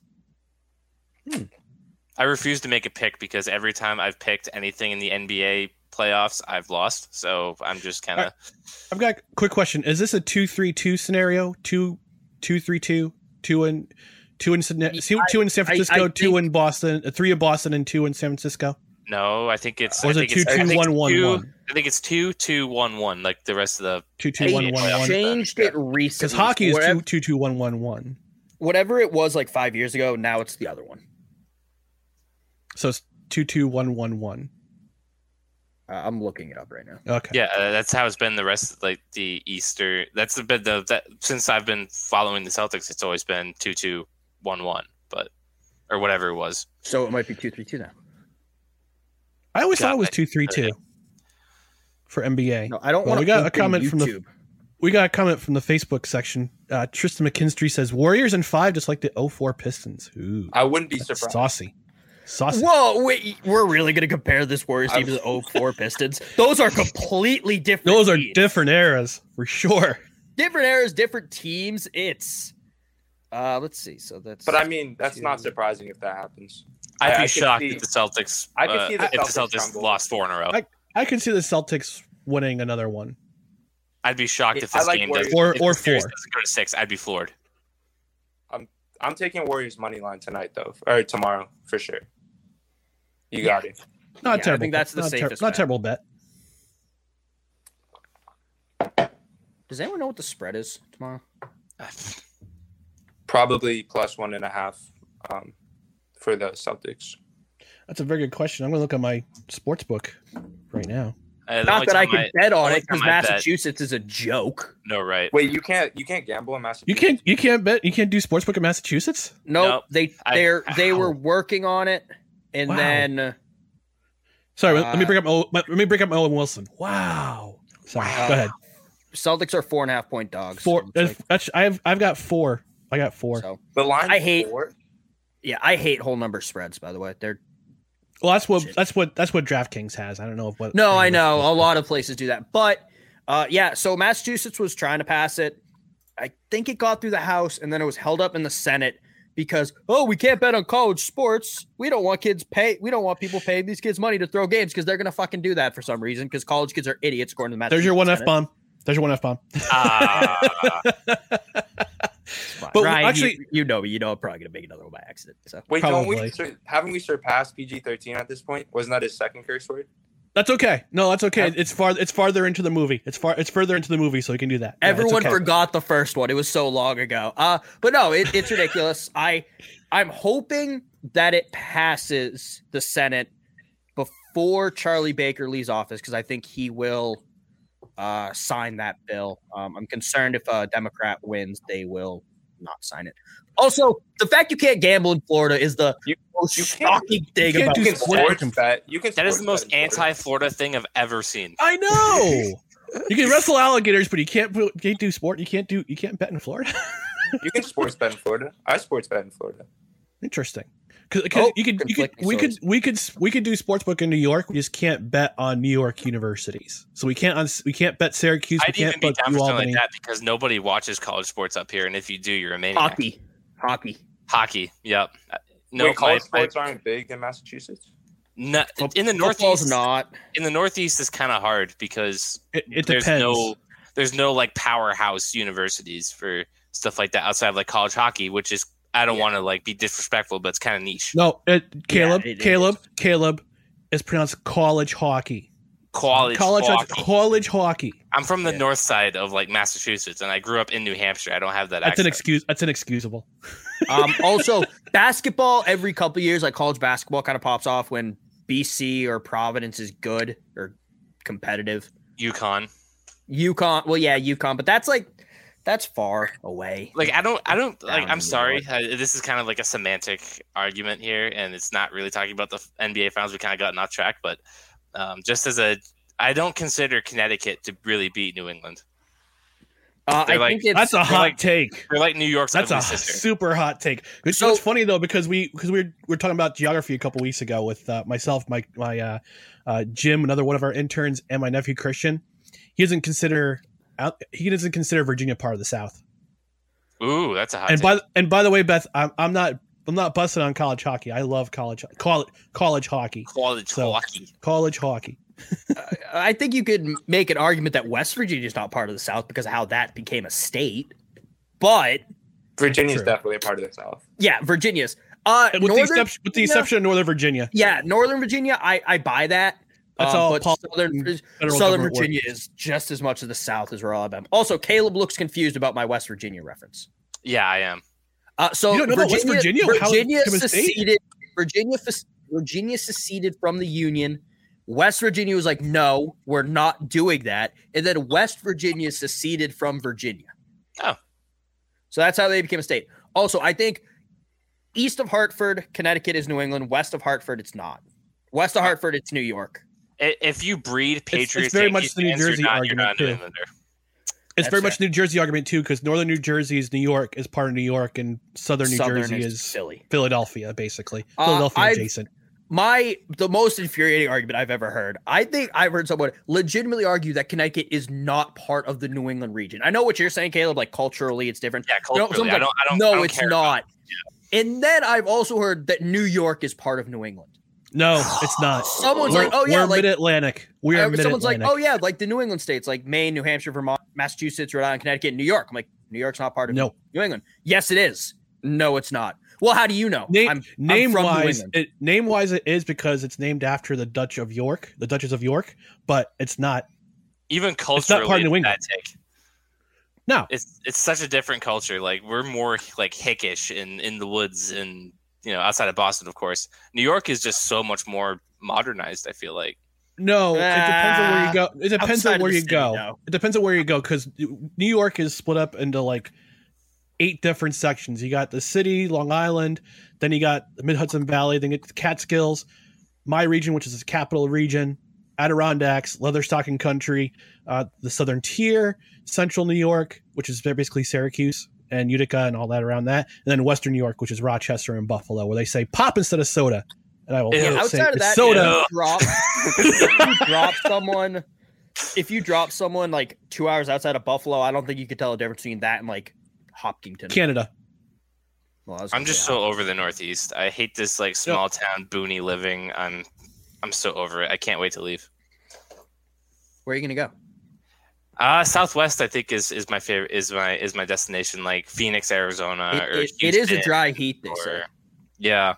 I refuse to make a pick because every time I've picked anything in the NBA playoffs, I've lost. So I'm just kind of. I've got a quick question. Is this a two three two scenario? Two two three two two in two in San- two in San I- I Francisco, two think- in Boston, uh, three in Boston, and two in San Francisco. No, I think it's. Or is it think it's- two, I two, think it's one, one, two- one? I think it's two two one one, like the rest of the Two two They one one one. changed it recently. Because hockey is Whatever- two two two one one one. Whatever it was like five years ago, now it's the other one. So it's two two one one one. Uh, I'm looking it up right now. Okay. Yeah, uh, that's how it's been the rest of like the Easter. That's been the that since I've been following the Celtics. It's always been two two one one, but or whatever it was. So it might be two three two now. I always thought it was it. two three two for NBA. No, I don't Well, want we got a comment from the we got a comment from the Facebook section. Uh, Tristan McKinstry says Warriors in five, just like the 04 Pistons. Ooh, I wouldn't be surprised. saucy, saucy. Whoa, wait, we're really going to compare this Warriors team to the 04 Pistons? Those are completely different. Those are teams. different eras for sure. different eras, different teams. It's uh let's see. So that's But I mean, that's not surprising if that happens. I'd I- I be could shocked see- if the Celtics. I could uh, see the if the Celtics Celtics crumble. lost four in a row. I I can see the Celtics winning another one. I'd be shocked if this like game Warriors. does or or four doesn't go to six. I'd be floored. I'm I'm taking Warriors money line tonight though, or tomorrow for sure. You got it. Not Yeah, I terrible. think that's the not ter- safest not terrible bet. Does anyone know what the spread is tomorrow? Probably plus one and a half um, for the Celtics. That's a very good question. I'm going to look at my sports book right now. Uh, Not that I time can bet on it because time I bet- Massachusetts is a joke. No, right. Wait, you can't you can't gamble in Massachusetts. You Massachusetts. can't you can't bet you can't do sportsbook in Massachusetts. No, Nope. they they're they were working on it, and Wow. then uh, Sorry, let me Uh, bring up O- let me bring up Owen Wilson. Wow. Sorry. Wow. Go ahead. Celtics are four and a half point dogs. Four. So like- I've I've got four. I got four. so The line I hate- four. yeah, I hate whole number spreads. By the way, they're Well, that's what that's what that's what DraftKings has. I don't know what. no, I know a lot of places do that, but uh, yeah. So Massachusetts was trying to pass it. I think it got through the House, and then it was held up in the Senate because oh, we can't bet on college sports. We don't want kids pay. We don't want people paying these kids money to throw games because they're gonna fucking do that for some reason because college kids are idiots according to the Massachusetts. There's your one Senate. f bomb. There's your one f bomb. Ah, But Ryan, actually- you, you know me. You know I'm probably gonna make another one by accident. So Wait, don't we? Sur- Haven't we surpassed PG thirteen at this point? Wasn't that his second curse word? That's okay. No, that's okay. It's far. It's farther into the movie. It's far. It's further into the movie, so you can do that. Yeah, Everyone okay. forgot the first one. It was so long ago. Uh, but no, it, it's ridiculous. I I'm hoping that it passes the Senate before Charlie Baker leaves office because I think he will uh, sign that bill. Um, I'm concerned if a Democrat wins, they will not sign it. Also, the fact you can't gamble in Florida is the You- most you can't- shocking thing can't about do You can sports sports bet. You can. that is the most bet in Florida. anti-Florida thing I've ever seen. I know. you can wrestle alligators, but you can't. You can't do sport. You can't do. You can't bet in Florida. You can sports bet in Florida. I sports bet in Florida. Interesting. Because Oh, you could, you could, conflicting we could, we could, we could do sportsbook in New York. We just can't bet on New York universities. So we can't on, we can't bet Syracuse. We I'd even can't be bet down for something like that because nobody watches college sports up here, and if you do, you're a maniac. hockey. Hockey. Hockey. Yep. Uh, No, Wait, college my, sports aren't big in Massachusetts. no, in the Football's Northeast, not. in the Northeast is kind of hard because It, it there's depends. no there's no like powerhouse universities for stuff like that outside of like college hockey, which is I don't want to like be disrespectful, but it's kind of niche. no, it, Caleb, it- it Caleb, Caleb is pronounced college hockey. College, College, hockey. college hockey. I'm from the Yeah. north side of like Massachusetts, and I grew up in New Hampshire. I don't have that. That's an excuse. That's inexcusable. Um, also, basketball every couple of years, like college basketball, kind of pops off when BC or Providence is good or competitive. Yukon. UConn, well, yeah, UConn, but that's like that's far away. Like I don't, I don't like. I'm sorry. I, this is kind of like a semantic argument here, and it's not really talking about the NBA finals. We kind of gotten off track, but um, just as a, I don't consider Connecticut to really beat New England. Uh, I like- think it's That's a hot like- take. They're like New York's That's a sister. super hot take. It's So- so, it's funny though because we because we were, we are talking about geography a couple weeks ago with uh, myself, my my uh, uh, Jim, another one of our interns, and my nephew Christian. He doesn't consider out. He doesn't consider Virginia part of the South. Ooh, that's a hot. and take. by and by the way, Beth, I'm I'm not I'm not busting on college hockey. I love college college college hockey. College So- hockey. College hockey. I think you could make an argument that West Virginia is not part of the South because of how that became a state. But Virginia's True. definitely a part of the South. yeah, Virginia's. Uh, With the exception with the exception of Northern Virginia. Yeah, Northern Virginia, I, I buy that. That's Um, all but pol- Southern, Southern Virginia work. is just as much of the South as rural Alabama. Also, Caleb looks confused about my West Virginia reference. Yeah, I am. Uh, so You don't know about West Virginia? Virginia became a state? seceded. Virginia, Virginia seceded from the Union. West Virginia was like, no, we're not doing that. And then West Virginia seceded from Virginia. Oh. So that's how they became a state. Also, I think east of Hartford, Connecticut is New England. West of Hartford, it's not. West of Hartford, it's New York. I- If you breed Patriots, it's very much the New Jersey not- argument, not a New too. It's That's very fair. much New Jersey argument too, because northern New Jersey is New York, is part of New York, and southern New Southern Jersey is is Philly. Philadelphia, basically. Uh, Philadelphia I've- adjacent. My the most infuriating argument I've ever heard. I think I've heard someone legitimately argue that Connecticut is not part of the New England region. I know what you're saying, Caleb. Like culturally, it's different. Yeah, You know, culturally, I don't- I don't- No, I don't it's care about not. And then I've also heard that New York is part of New England. No, it's not. Someone's We're- like, oh, yeah, we're like- mid Atlantic. We are mid someone's like, oh yeah, like the New England states, like Maine, New Hampshire, Vermont, Massachusetts, Rhode Island, Connecticut, New York. I'm like, New York's not part of No. New England. Yes, it is. No, it's not. Well, how do you know? Name, I'm, I'm from wise, England. it, name wise, it is because it's named after the Dutch of York, the Duchess of York, but it's not. Even culturally, it's not part of New England. take. No, It's it's such a different culture. Like we're more like hickish in in the woods and you know outside of Boston, of course. New York is just so much more modernized. I feel like. no. it depends on where you go. It depends on where you city, go. no. It depends on where you go because New York is split up into like eight different sections. You got the city, Long Island, then you got the Mid Hudson Valley, then you get the Catskills, my region, which is the capital region, Adirondacks, Leatherstocking Country, uh, the Southern Tier, Central New York, which is basically Syracuse and Utica and all that around that, and then Western New York, which is Rochester and Buffalo, where they say pop instead of soda. And I will Ew. say outside of that, soda. if you drop, if you drop someone, if you drop someone like two hours outside of Buffalo, I don't think you could tell the difference between that and like Hopkinton. Canada. Well, I was I'm just say so over the Northeast. I hate this like small town boony living. I'm I'm so over it. I can't wait to leave. Where are you gonna go? Uh Southwest I think is is my favorite is my is my destination like Phoenix, Arizona It- or it- it is a dry heat, they or- say. Yeah.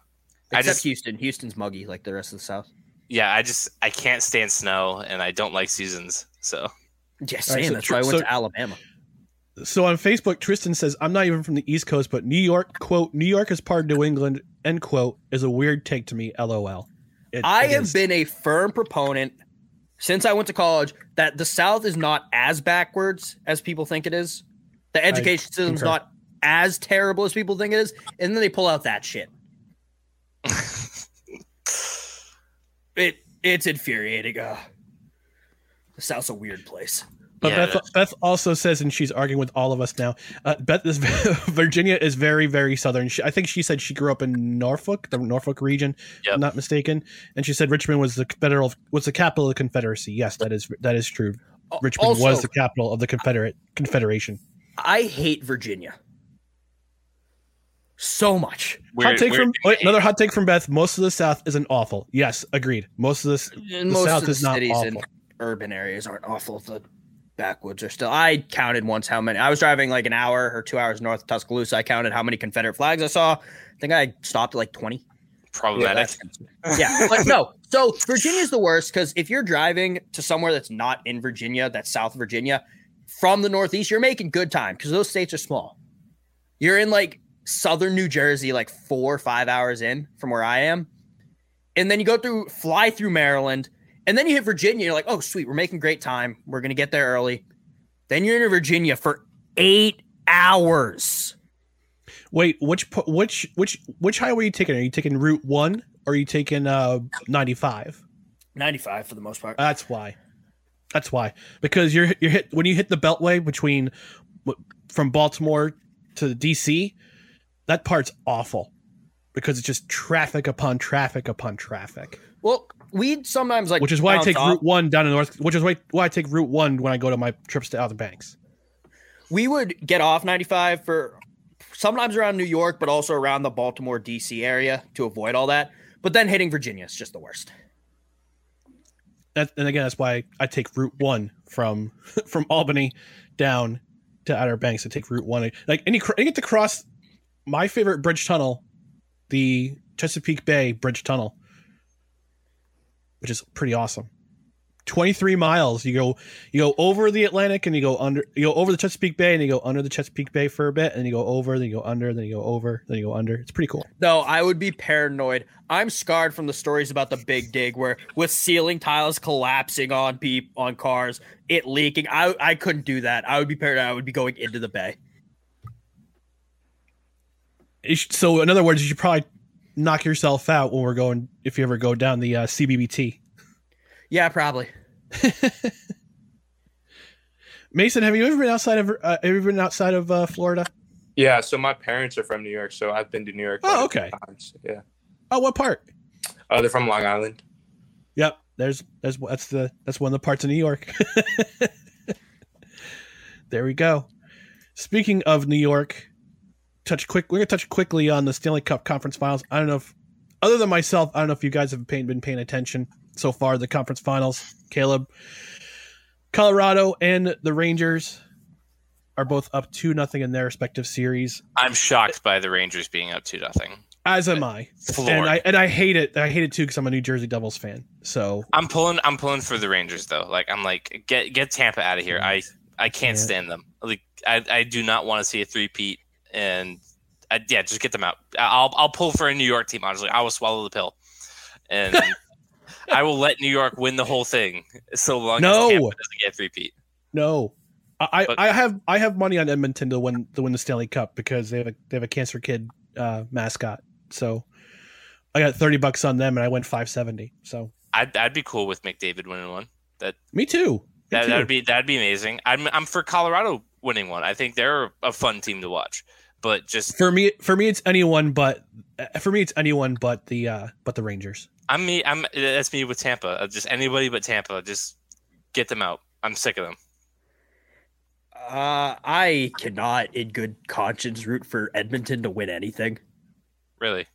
I Except just Houston. Houston's muggy like the rest of the South. yeah, I just I can't stand snow and I don't like seasons. So Yeah, All right, saying so that's tr- why I went so- to Alabama. So on Facebook, Tristan says, I'm not even from the East Coast, but New York, quote, New York is part of New England, end quote, is a weird take to me, lol. It- I it have is. been a firm proponent since I went to college that the South is not as backwards as people think it is. The education system's not as terrible as people think it is, and then they pull out that shit. it it's infuriating. Uh, the South's a weird place. But Yeah, Beth, Beth also says, and she's arguing with all of us now. Uh, Beth is Virginia is very, very southern. She, I think she said she grew up in Norfolk, the Norfolk region, if I'm not mistaken. And she said Richmond was the federal was the capital of the Confederacy. Yes, that is that is true. Richmond was the capital of the Confederate Confederation. I hate Virginia so much. hot take from wait, another hot take from Beth. Most of the South isn't awful. Yes, agreed. Most of this the most South of the is not cities awful. and urban areas aren't awful. The backwoods are still. I counted once how many. I was driving like an hour or two hours north of Tuscaloosa. I counted how many Confederate flags I saw. I think I stopped at like twenty. problematic. Yeah, but no. So Virginia's the worst because if you're driving to somewhere that's not in Virginia, that's South Virginia, from the Northeast, you're making good time because those states are small. You're in like southern New Jersey, like four or five hours in from where I am. And then you go through, fly through Maryland, and then you hit Virginia. You're like, oh, sweet, we're making great time. We're going to get there early. Then you're in Virginia for eight hours. Wait, which which which which highway are you taking? Are you taking Route One or are you taking uh ninety five? 95 for the most part. That's why. That's why. Because you're you're hit when you hit the Beltway between from Baltimore to DC, that part's awful because it's just traffic upon traffic upon traffic. Well, we sometimes like, which is why I take off- Route One down in North. Which is why why I take Route One when I go to my trips to Outer Banks. we would get off 95 for sometimes around New York, but also around the Baltimore DC area to avoid all that. But then hitting Virginia is just the worst. That, and again, that's why I take Route One from from Albany down to Outer Banks. I take Route One. Like any, I get to cross my favorite bridge tunnel, the Chesapeake Bay Bridge Tunnel, which is pretty awesome. 23 miles. You go you go over the Atlantic and you go under you go over the Chesapeake Bay and you go under the Chesapeake Bay for a bit and you go over, then you go under, then you go over, then you go under. It's pretty cool. No, I would be paranoid. I'm scarred from the stories about the big dig where with ceiling tiles collapsing on peep on cars, it leaking. I I couldn't do that. I would be paranoid. I would be going into the bay. So in other words, you should probably knock yourself out when we're going if you ever go down the uh, CBBT. Yeah, probably. Mason, have you ever been outside of uh, have you been outside of uh, Florida? Yeah, so my parents are from New York, so I've been to New York. Oh, okay. Times. Yeah. Oh, what part? Oh, they're from Long Island. Yep. There's there's that's the that's one of the parts of New York. there we go. Speaking of New York, touch quick. We're gonna touch quickly on the Stanley Cup Conference Finals. I don't know if, other than myself, I don't know if you guys have been, been paying attention so far. The conference finals, Caleb, Colorado, and the Rangers are both up two nothing in their respective series. I'm shocked by the Rangers being up two nothing. As am I, Floored. and I and I hate it. I hate it too because I'm a New Jersey Devils fan. So I'm pulling. I'm pulling for the Rangers though. Like I'm like get get Tampa out of here. I I can't Yeah. stand them. Like I I do not want to see a three-peat and I, yeah, just get them out. I'll I'll pull for a New York team. Honestly, I will swallow the pill, and I will let New York win the whole thing so long No. as Tampa doesn't get three-peat. No, I, But- I have I have money on Edmonton to win to win the Stanley Cup because they have a they have a cancer kid uh, mascot. So I got thirty bucks on them and I went five seventy. So I'd I'd be cool with McDavid winning one. That me too. Me that too. that'd be that'd be amazing. I'm I'm for Colorado winning one. I think they're a fun team to watch. But just for me for me it's anyone but uh, for me it's anyone but the uh, but the Rangers. I'm me. I'm that's me with Tampa. Uh, Just anybody but Tampa. Just get them out. I'm sick of them. Uh, I cannot, in good conscience, root for Edmonton to win anything. Really.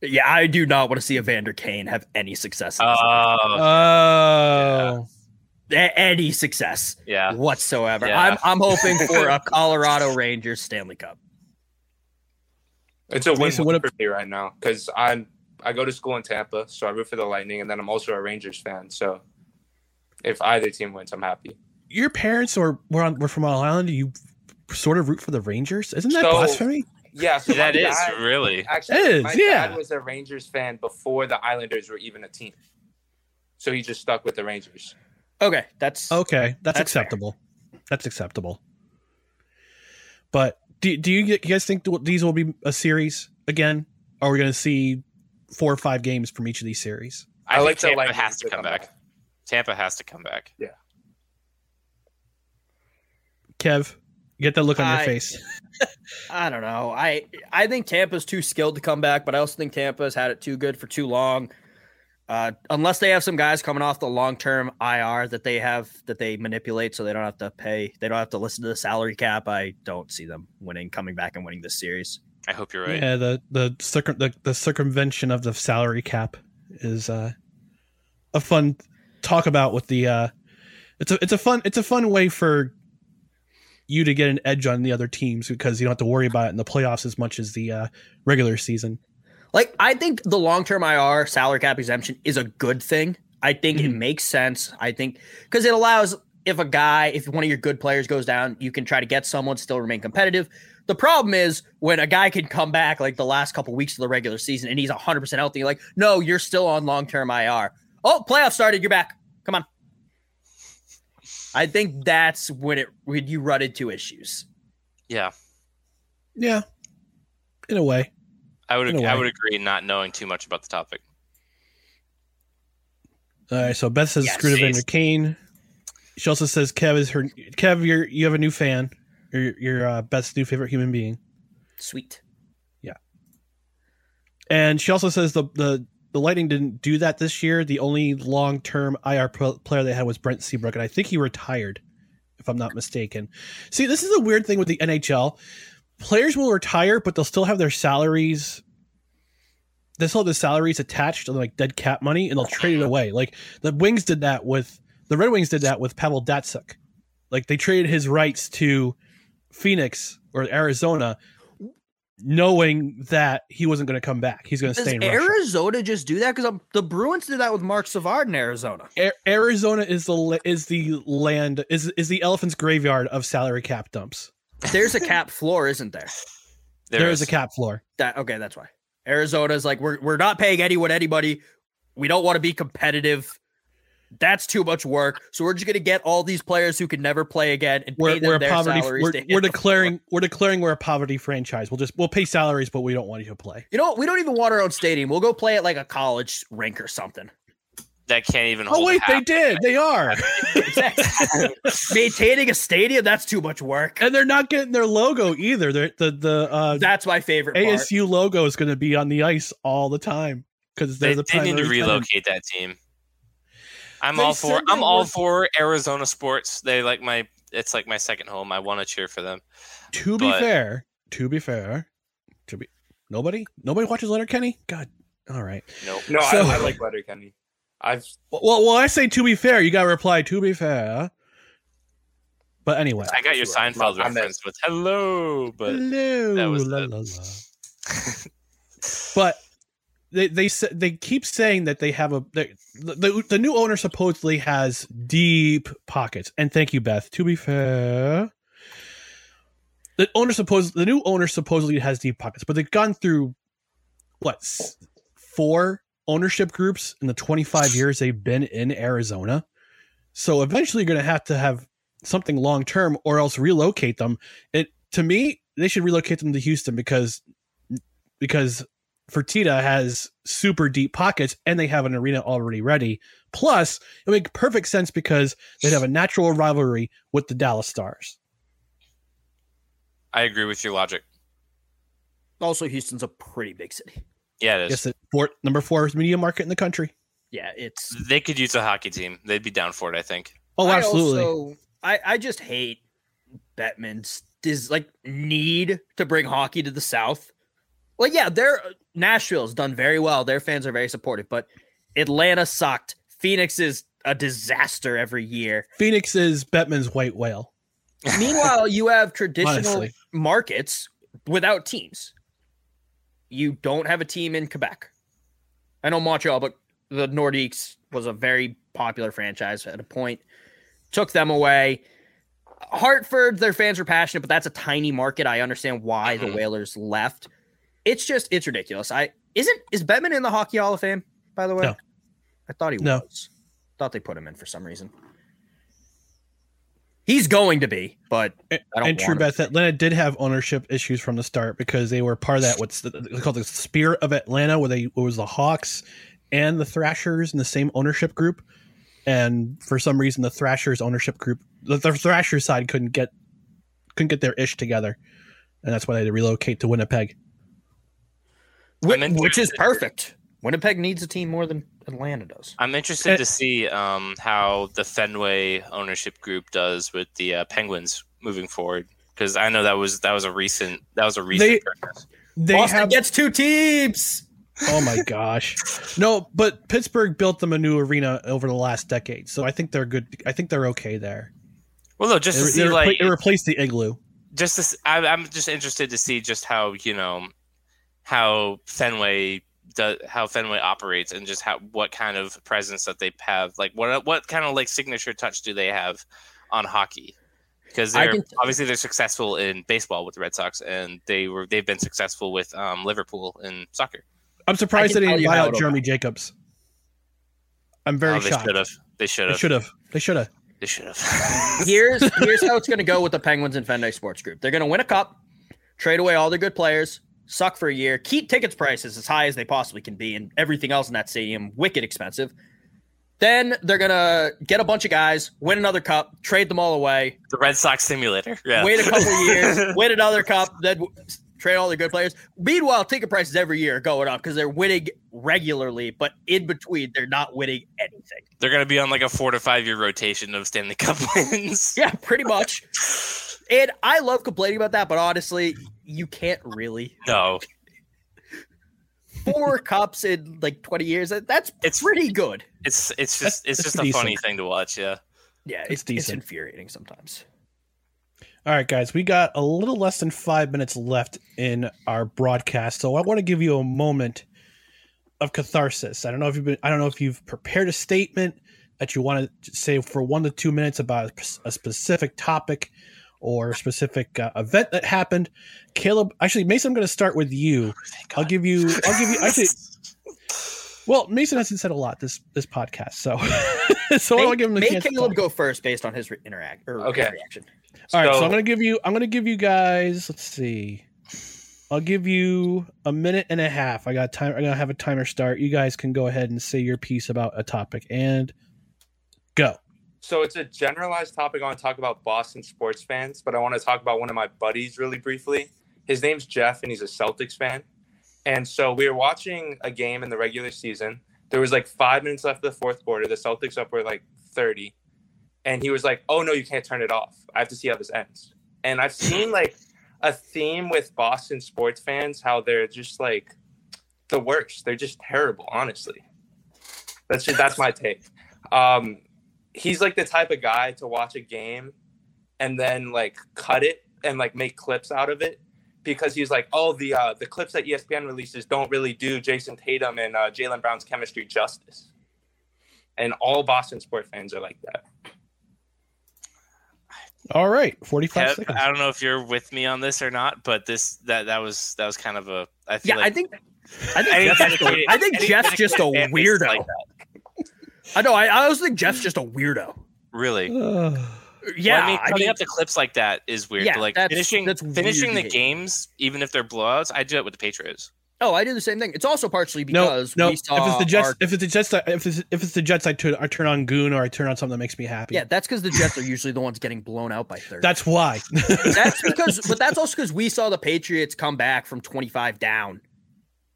Yeah, I do not want to see Evander Kane have any success. Oh, Oh, A- any success yeah. whatsoever. Yeah. I'm I'm hoping for a Colorado Rangers Stanley Cup. It's a win Mason, what for me right now because I'm I go to school in Tampa, so I root for the Lightning, and then I'm also a Rangers fan. So if either team wins, I'm happy. your parents or were on were from Long Island. You sort of root for the Rangers. Isn't that So- blasphemy? Yeah, so That my is dad- really. Actually, It is, my yeah. dad was a Rangers fan before the Islanders were even a team, so he just stuck with the Rangers. Okay, that's Okay, that's, That's fair. acceptable. That's acceptable. But do, do you, you guys think these will be a series again? Or are we going to see four or five games from each of these series? I, I like the Tampa Lightning has to to come come back. back. Tampa has to come back. Yeah. Kev, get that look on your face. I don't know. I I think Tampa's too skilled to come back, but I also think Tampa's had it too good for too long. Uh, unless they have some guys coming off the long term IR that they have that they manipulate, so they don't have to pay, they don't have to listen to the salary cap. I don't see them winning, coming back and winning this series. I hope you're right. Yeah, the the, circum, the the circumvention of the salary cap is uh, a fun talk about with the. Uh, it's a it's a fun it's a fun way for you to get an edge on the other teams because you don't have to worry about it in the playoffs as much as the uh, regular season. Like I think the long term IR salary cap exemption is a good thing. I think it mm-hmm. makes sense. I think because it allows if a guy, if one of your good players goes down, you can try to get someone still remain competitive. The problem is when a guy can come back like the last couple weeks of the regular season and he's 100% healthy, like, no, you're still on long term IR. Oh, playoff started, you're back. Come on. I think that's when it when you run into issues. Yeah, Yeah, in a way. I would. In a ag- I would agree. Not knowing too much about the topic. All right, so Beth says Yes. screw Evander Kane. She also says Kev is her Kev. You're you have a new fan. You're, you're uh, Beth's new favorite human being. Sweet. Yeah. And she also says the the the Lightning didn't do that this year. The only long term IR pro- player they had was Brent Seabrook, and I think he retired, if I'm not mistaken. See, this is a weird thing with the NHL. Players will retire, but they'll still have their salaries. They still have the salaries attached to like dead cap money, and they'll trade it away. Like the Wings did that with the Red Wings did that with Pavel Datsyuk. Like they traded his rights to Phoenix or Arizona, knowing that he wasn't going to come back. He's going to stay in Russia. Arizona just do that? Because um, the Bruins did that with Marc Savard in Arizona. A- Arizona is the is the land is is the elephant's graveyard of salary cap dumps. There's a cap floor, isn't there? there is. a cap floor. That okay, that's why. Arizona's like we're we're not paying anyone anybody. We don't want to be competitive. That's too much work. So we're just gonna get all these players who can never play again and pay We're, them we're their poverty. salaries. We're, to we're the declaring we're declaring we're a poverty franchise. We'll just we'll pay salaries, but we don't want you to play. You know what? We don't even want our own stadium. We'll go play at like a college rink or something. That can't even. Oh hold wait, a they did. They are, Maintaining a stadium, that's too much work. and they're not getting their logo either. They're, the the uh, That's my favorite part. ASU logo is going to be on the ice all the time because they're They, the they need to primary tenant. relocate that team. I'm They all for. I'm all were- for Arizona sports. They like my. It's like my second home. I want to cheer for them. To be fair, to be fair, to be nobody nobody watches Letterkenny. God, all right. Nope. No, So- I, I like Letterkenny. I've Well, well, I say to be fair, you got to reply to be fair. But anyway, I got your Seinfeld I'm reference with hello, but Hello, that was la, la, la. but they they sa- they keep saying that they have a they, the, the the new owner supposedly has deep pockets. And thank you, Beth. To be fair, the owner suppose the new owner supposedly has deep pockets, but they've gone through what four ownership groups in the 25 years they've been in Arizona. So eventually, you're going to have to have something long term, or else relocate them. It to me, they should relocate them to Houston because because Fertitta has super deep pockets and they have an arena already ready. Plus, it would make perfect sense because they'd have a natural rivalry with the Dallas Stars. I agree with your logic. Also, Houston's a pretty big city. Yeah, it is. Yes, it, four, number four media market in the country. Yeah, it's They could use a hockey team. They'd be down for it. I think. Oh, I absolutely. also- I, I just hate Bettman's this like need to bring hockey to the South. Like, yeah, they're Nashville's done very well. Their fans are very supportive, but Atlanta sucked. Phoenix is a disaster every year. Phoenix is Bettman's white whale. Meanwhile, you have traditional Honestly. markets without teams. You don't have a team in Quebec. I know Montreal, but the Nordiques was a very popular franchise at a point. Took them away. Hartford, their fans were passionate, but that's a tiny market. I understand why the mm-hmm. Whalers left. It's just it's ridiculous. I isn't is Bettman in the Hockey Hall of Fame, by the way? No. I thought he No. was. Thought they put him in for some reason. He's going to be, but I don't and true. Beth, Atlanta did have ownership issues from the start because they were part of that. What's the, called the Spirit of Atlanta, where they it was the Hawks and the Thrashers in the same ownership group. And for some reason, the Thrashers ownership group, the, the Thrashers side couldn't get couldn't get their ish together, and that's why they had to relocate to Winnipeg. Whi- which is perfect. Winnipeg needs a team more than Atlanta does. I'm interested to see um, how the Fenway ownership group does with the uh, Penguins moving forward because I know that was that was a recent that was a recent They- They Boston have gets two teams. Oh my gosh. No, but Pittsburgh built them a new arena over the last decade, so I think they're good. I think they're okay there. Well, no, just They, to see they, like they replaced the igloo. just to, s- I, am just interested to see just how you know how Fenway does how Fenway operates and just how what kind of presence that they have like what what kind of like signature touch do they have on hockey because they're can- obviously they're successful in baseball with the Red Sox and they were they've been successful with um, Liverpool in soccer. I'm surprised I they didn't buy out Jeremy Jacobs. I'm very Oh, they shocked. should have. They should They should have. They should have. They should have. here's here's how it's going to go with the Penguins and Fenway Sports Group. They're going to win a cup, trade away all their good players, suck for a year, keep tickets prices as high as they possibly can be, and everything else in that stadium wicked expensive. Then they're gonna get a bunch of guys, win another cup, trade them all away, the Red Sox simulator. Yeah. wait a couple years, win another cup, then trade all their good players. Meanwhile, ticket prices every year are going up because they're winning regularly, but in between, they're not winning anything. They're gonna be on like a four to five year rotation of Stanley Cup wins. Yeah, pretty much. And I love complaining about that, but honestly, you can't really. No, Four cups in like 20 years. That's It's- pretty good. it's it's just it's that's just a funny thing to watch. Yeah. Yeah, It's it's, it's infuriating sometimes. All right, guys, we got a little less than five minutes left in our broadcast, so I want to give you a moment of catharsis. I don't know if you've been, I don't know if you've prepared a statement that you want to say for one to two minutes about a, a specific topic or a specific uh, event that happened. Caleb, actually, Mason, I'm going to start with you. I'll give you, I'll give you, actually. Well, Mason hasn't said a lot this this podcast, so so I'll give him the make chance to Caleb talk. go first based on his re- interact or Okay. reaction. All right, so So- I'm gonna give you. I'm gonna give you guys. Let's see. I'll give you a minute and a half. I got time. I'm gonna have a timer start. You guys can go ahead and say your piece about a topic and go. So it's a generalized topic. I want to talk about Boston sports fans, but I want to talk about one of my buddies really briefly. His name's Jeff, and he's a Celtics fan. And so we were watching a game in the regular season. There was like five minutes left of the fourth quarter. The Celtics up were like 30. And he was like, Oh no, you can't turn it off. I have to see how this ends. And I've seen like a theme with Boston sports fans, how they're just like the worst. They're just terrible, honestly. That's just, that's my take. Um, he's like the type of guy to watch a game and then like cut it and like make clips out of it because he's like, oh, the uh, the clips that ESPN releases don't really do Jayson Tatum and uh, Jaylen Brown's chemistry justice. And all Boston sports fans are like that. All right, 45 Kev, seconds. I don't know if you're with me on this or not, but this that that was that was kind of a. I feel Yeah, like I think I think Jeff's, just a, I think Jeff's just a dedicated fan base is weirdo. like that. I know. I, I also think Jeff's just a weirdo. really. Yeah, Well, I mean, I cutting mean- up the clips like that is weird. Yeah, but like that's- finishing that's weird finishing the behavior. games, even if they're blowouts, I do it with the Patriots. Oh, I do the same thing. It's also partially no, because no. we If saw it's the Jets, our- if it's the Jets, I- if it's if it's the Jets, I turn, I turn on Goon or I turn on something that makes me happy. yeah, that's because the Jets are usually the ones getting blown out by thirty. that's why. that's because, but that's also because we saw the Patriots come back from twenty-five down.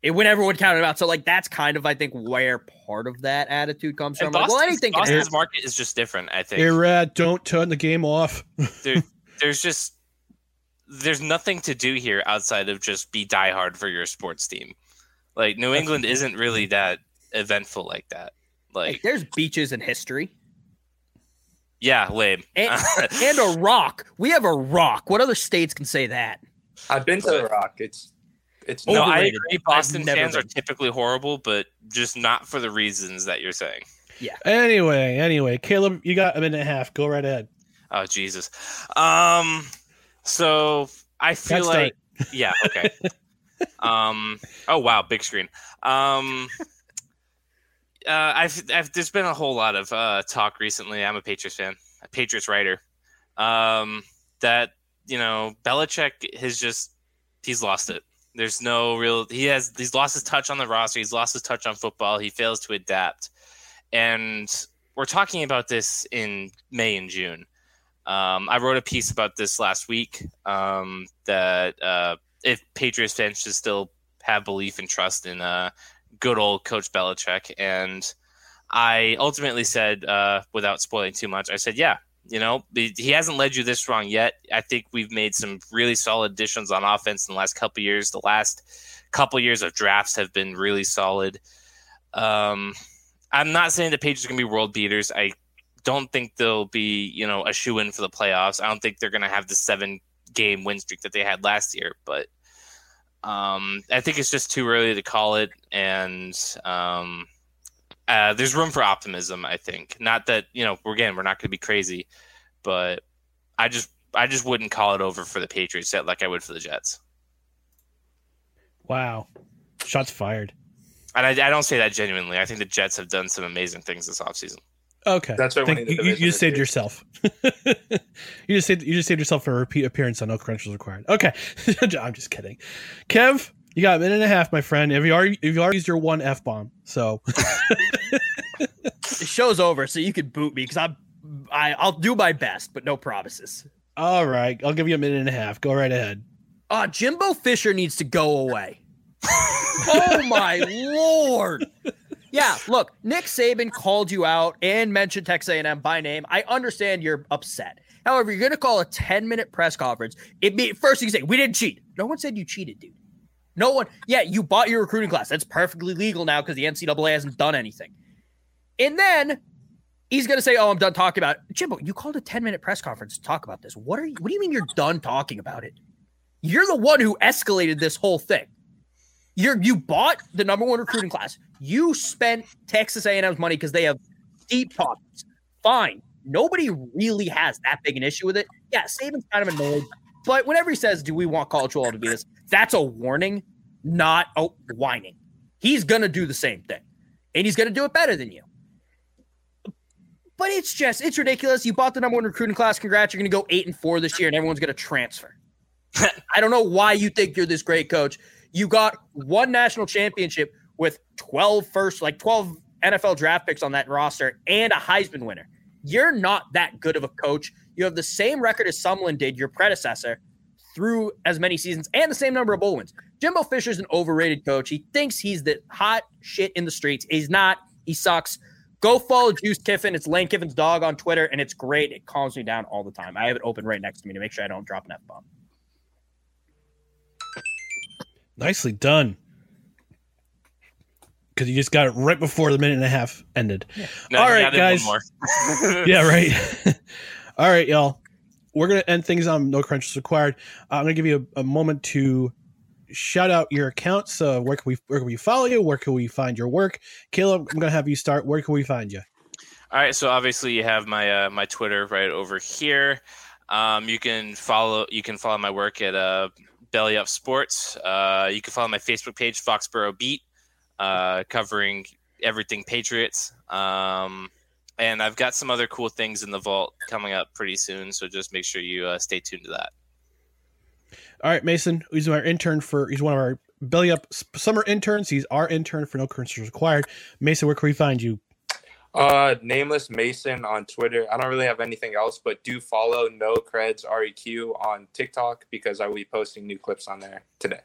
It when everyone counted out. So like that's kind of I think where part of that attitude comes And from. Like, well, Boston's, anything can Boston's happen. market is just different. I think Irad, don't turn the game off. there, there's just there's nothing to do here outside of just be diehard for your sports team. Like New England isn't really that eventful like that. Like, Like there's beaches and history yeah, lame. and, and a rock. We have a rock. What other states can say that? I've been to the Rock. It's it's no, I overrated. agree. I've Boston never fans are typically horrible, but just not for the reasons that you're saying. Yeah. Anyway, anyway, Caleb, you got a minute and a half. Go right ahead. Oh Jesus. Um. So I feel Let's start. like yeah. Okay. um. Oh wow, big screen. Um. Uh, I've, I've there's been a whole lot of uh, talk recently. I'm a Patriots fan, a Patriots writer. Um, that you know, Belichick has just he's lost it. There's no real. He has he's lost his touch on the roster. He's lost his touch on football. He fails to adapt, and we're talking about this in May and June. Um, I wrote a piece about this last week. Um, that uh, if Patriots fans should still have belief and trust in uh, good old Coach Belichick, and I ultimately said, uh, without spoiling too much, I said, yeah, you know, he hasn't led you this wrong yet. I think we've made some really solid additions on offense in the last couple years. The last couple years of drafts have been really solid. Um, I'm not saying the Patriots are going to be world beaters. I don't think they'll be, you know, a shoe in for the playoffs. I don't think they're going to have the seven game win streak that they had last year, but um, I think it's just too early to call it. And um, uh, there's room for optimism. I think not that you know, we're again, we're not going to be crazy, but I just, I just wouldn't call it over for the Patriots yet, like I would for the Jets. Wow, shots fired. And I, I don't say that genuinely. I think the Jets have done some amazing things this offseason. Okay, That's why Think- you, you, division you is saved yourself. you just saved you just saved yourself for a repeat appearance on No Credentials Required. Okay, I'm just kidding. Kev, you got a minute and a half, my friend. Have you already have you already used your one f bomb? So The show's over, so you can boot me because I'm I, I'll do my best, but no promises. all right, I'll give you a minute and a half. Go right ahead. Uh Jimbo Fisher needs to go away. oh my lord. Yeah, look, Nick Saban called you out and mentioned Texas A&M by name. I understand you're upset. However, you're going to call a 10 minute press conference. It be first thing you say, we didn't cheat. No one said you cheated, dude. No one. Yeah, you bought your recruiting class. That's perfectly legal now because the NCAA hasn't done anything. And then he's going to say, "Oh, I'm done talking about it." Jimbo, you called a 10 minute press conference to talk about this. What are you? What do you mean you're done talking about it? You're the one who escalated this whole thing. You're you bought the number one recruiting class. You spent Texas A&M's money because they have deep pockets. Fine. Nobody really has that big an issue with it. Yeah, Saban's kind of annoyed, but whenever he says, "Do we want college football to be this?" That's a warning, not a whining. He's gonna do the same thing, and he's gonna do it better than you. But it's just it's ridiculous. You bought the number one recruiting class. Congrats, you're gonna go eight and four this year, and everyone's gonna transfer. I don't know why you think you're this great coach. You got one national championship with 12 first, like 12 NFL draft picks on that roster and a Heisman winner. You're not that good of a coach. You have the same record as Sumlin did, your predecessor, through as many seasons and the same number of bowl wins. Jimbo Fisher's an overrated coach. He thinks he's the hot shit in the streets. He's not. He sucks. Go follow Juice Kiffin. It's Lane Kiffin's dog on Twitter, and it's great. It calms me down all the time. I have it open right next to me to make sure I don't drop an F bomb. Nicely done. Because you just got it right before the minute and a half ended. No, All you right, added guys. one more. yeah, right. All right, y'all. We're gonna end things on no credentials required. Uh, I'm gonna give you a, a moment to shout out your accounts. Uh, where can we where can we follow you? Where can we find your work? Caleb, I'm gonna have you start. Where can we find you? All right, so obviously you have my uh, my Twitter right over here. Um, you can follow you can follow my work at uh, Belly Up Sports. Uh, you can follow my Facebook page, Foxborough Beat, uh, covering everything Patriots. Um, and I've got some other cool things in the vault coming up pretty soon, so just make sure you uh, stay tuned to that. All right, Mason. He's our intern for. He's one of our belly up summer interns. He's our intern for no credentials required. Mason, where can we find you? Uh, nameless Mason on Twitter. I don't really have anything else, but do follow No Creds Req on TikTok because I will be posting new clips on there today.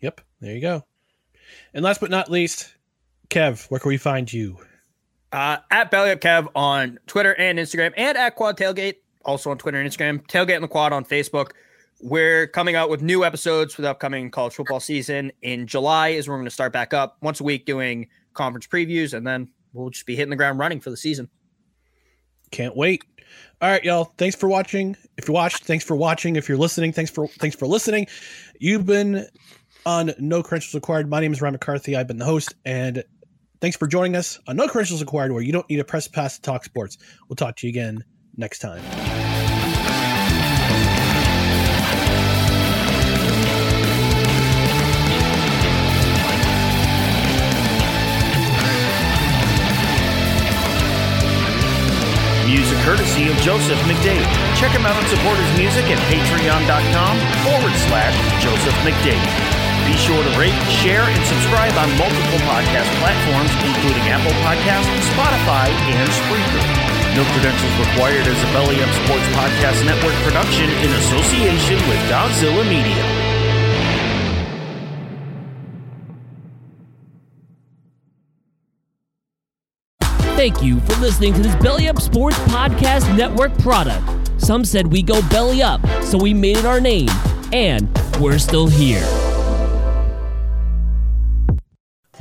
Yep, there you go. And last but not least, Kev, where can we find you? Uh, at Belly Up Kev on Twitter and Instagram, and at Quad Tailgate, also on Twitter and Instagram. Tailgate and the Quad on Facebook. We're coming out with new episodes for the upcoming college football season. In July is when we're going to start back up once a week doing conference previews, and then we'll just be hitting the ground running for the season. Can't wait. All right, y'all. Thanks for watching. If you watched, thanks for watching. If you're listening, thanks for thanks for listening. You've been on No Credentials Required. My name is Ryan McCarthy. I've been the host, and thanks for joining us on No Credentials Required, where you don't need a press pass to talk sports. We'll talk to you again next time. Music courtesy of Joseph McDade. Check him out and support his music at patreon.com forward slash Joseph McDade. Be sure to rate, share, and subscribe on multiple podcast platforms, including Apple Podcasts, Spotify, and Spreaker. No credentials required as a Belly Up Sports Podcast Network production in association with Godzilla Media. Thank you for listening to this Belly Up Sports Podcast Network product. Some said we go belly up, so we made it our name, and we're still here.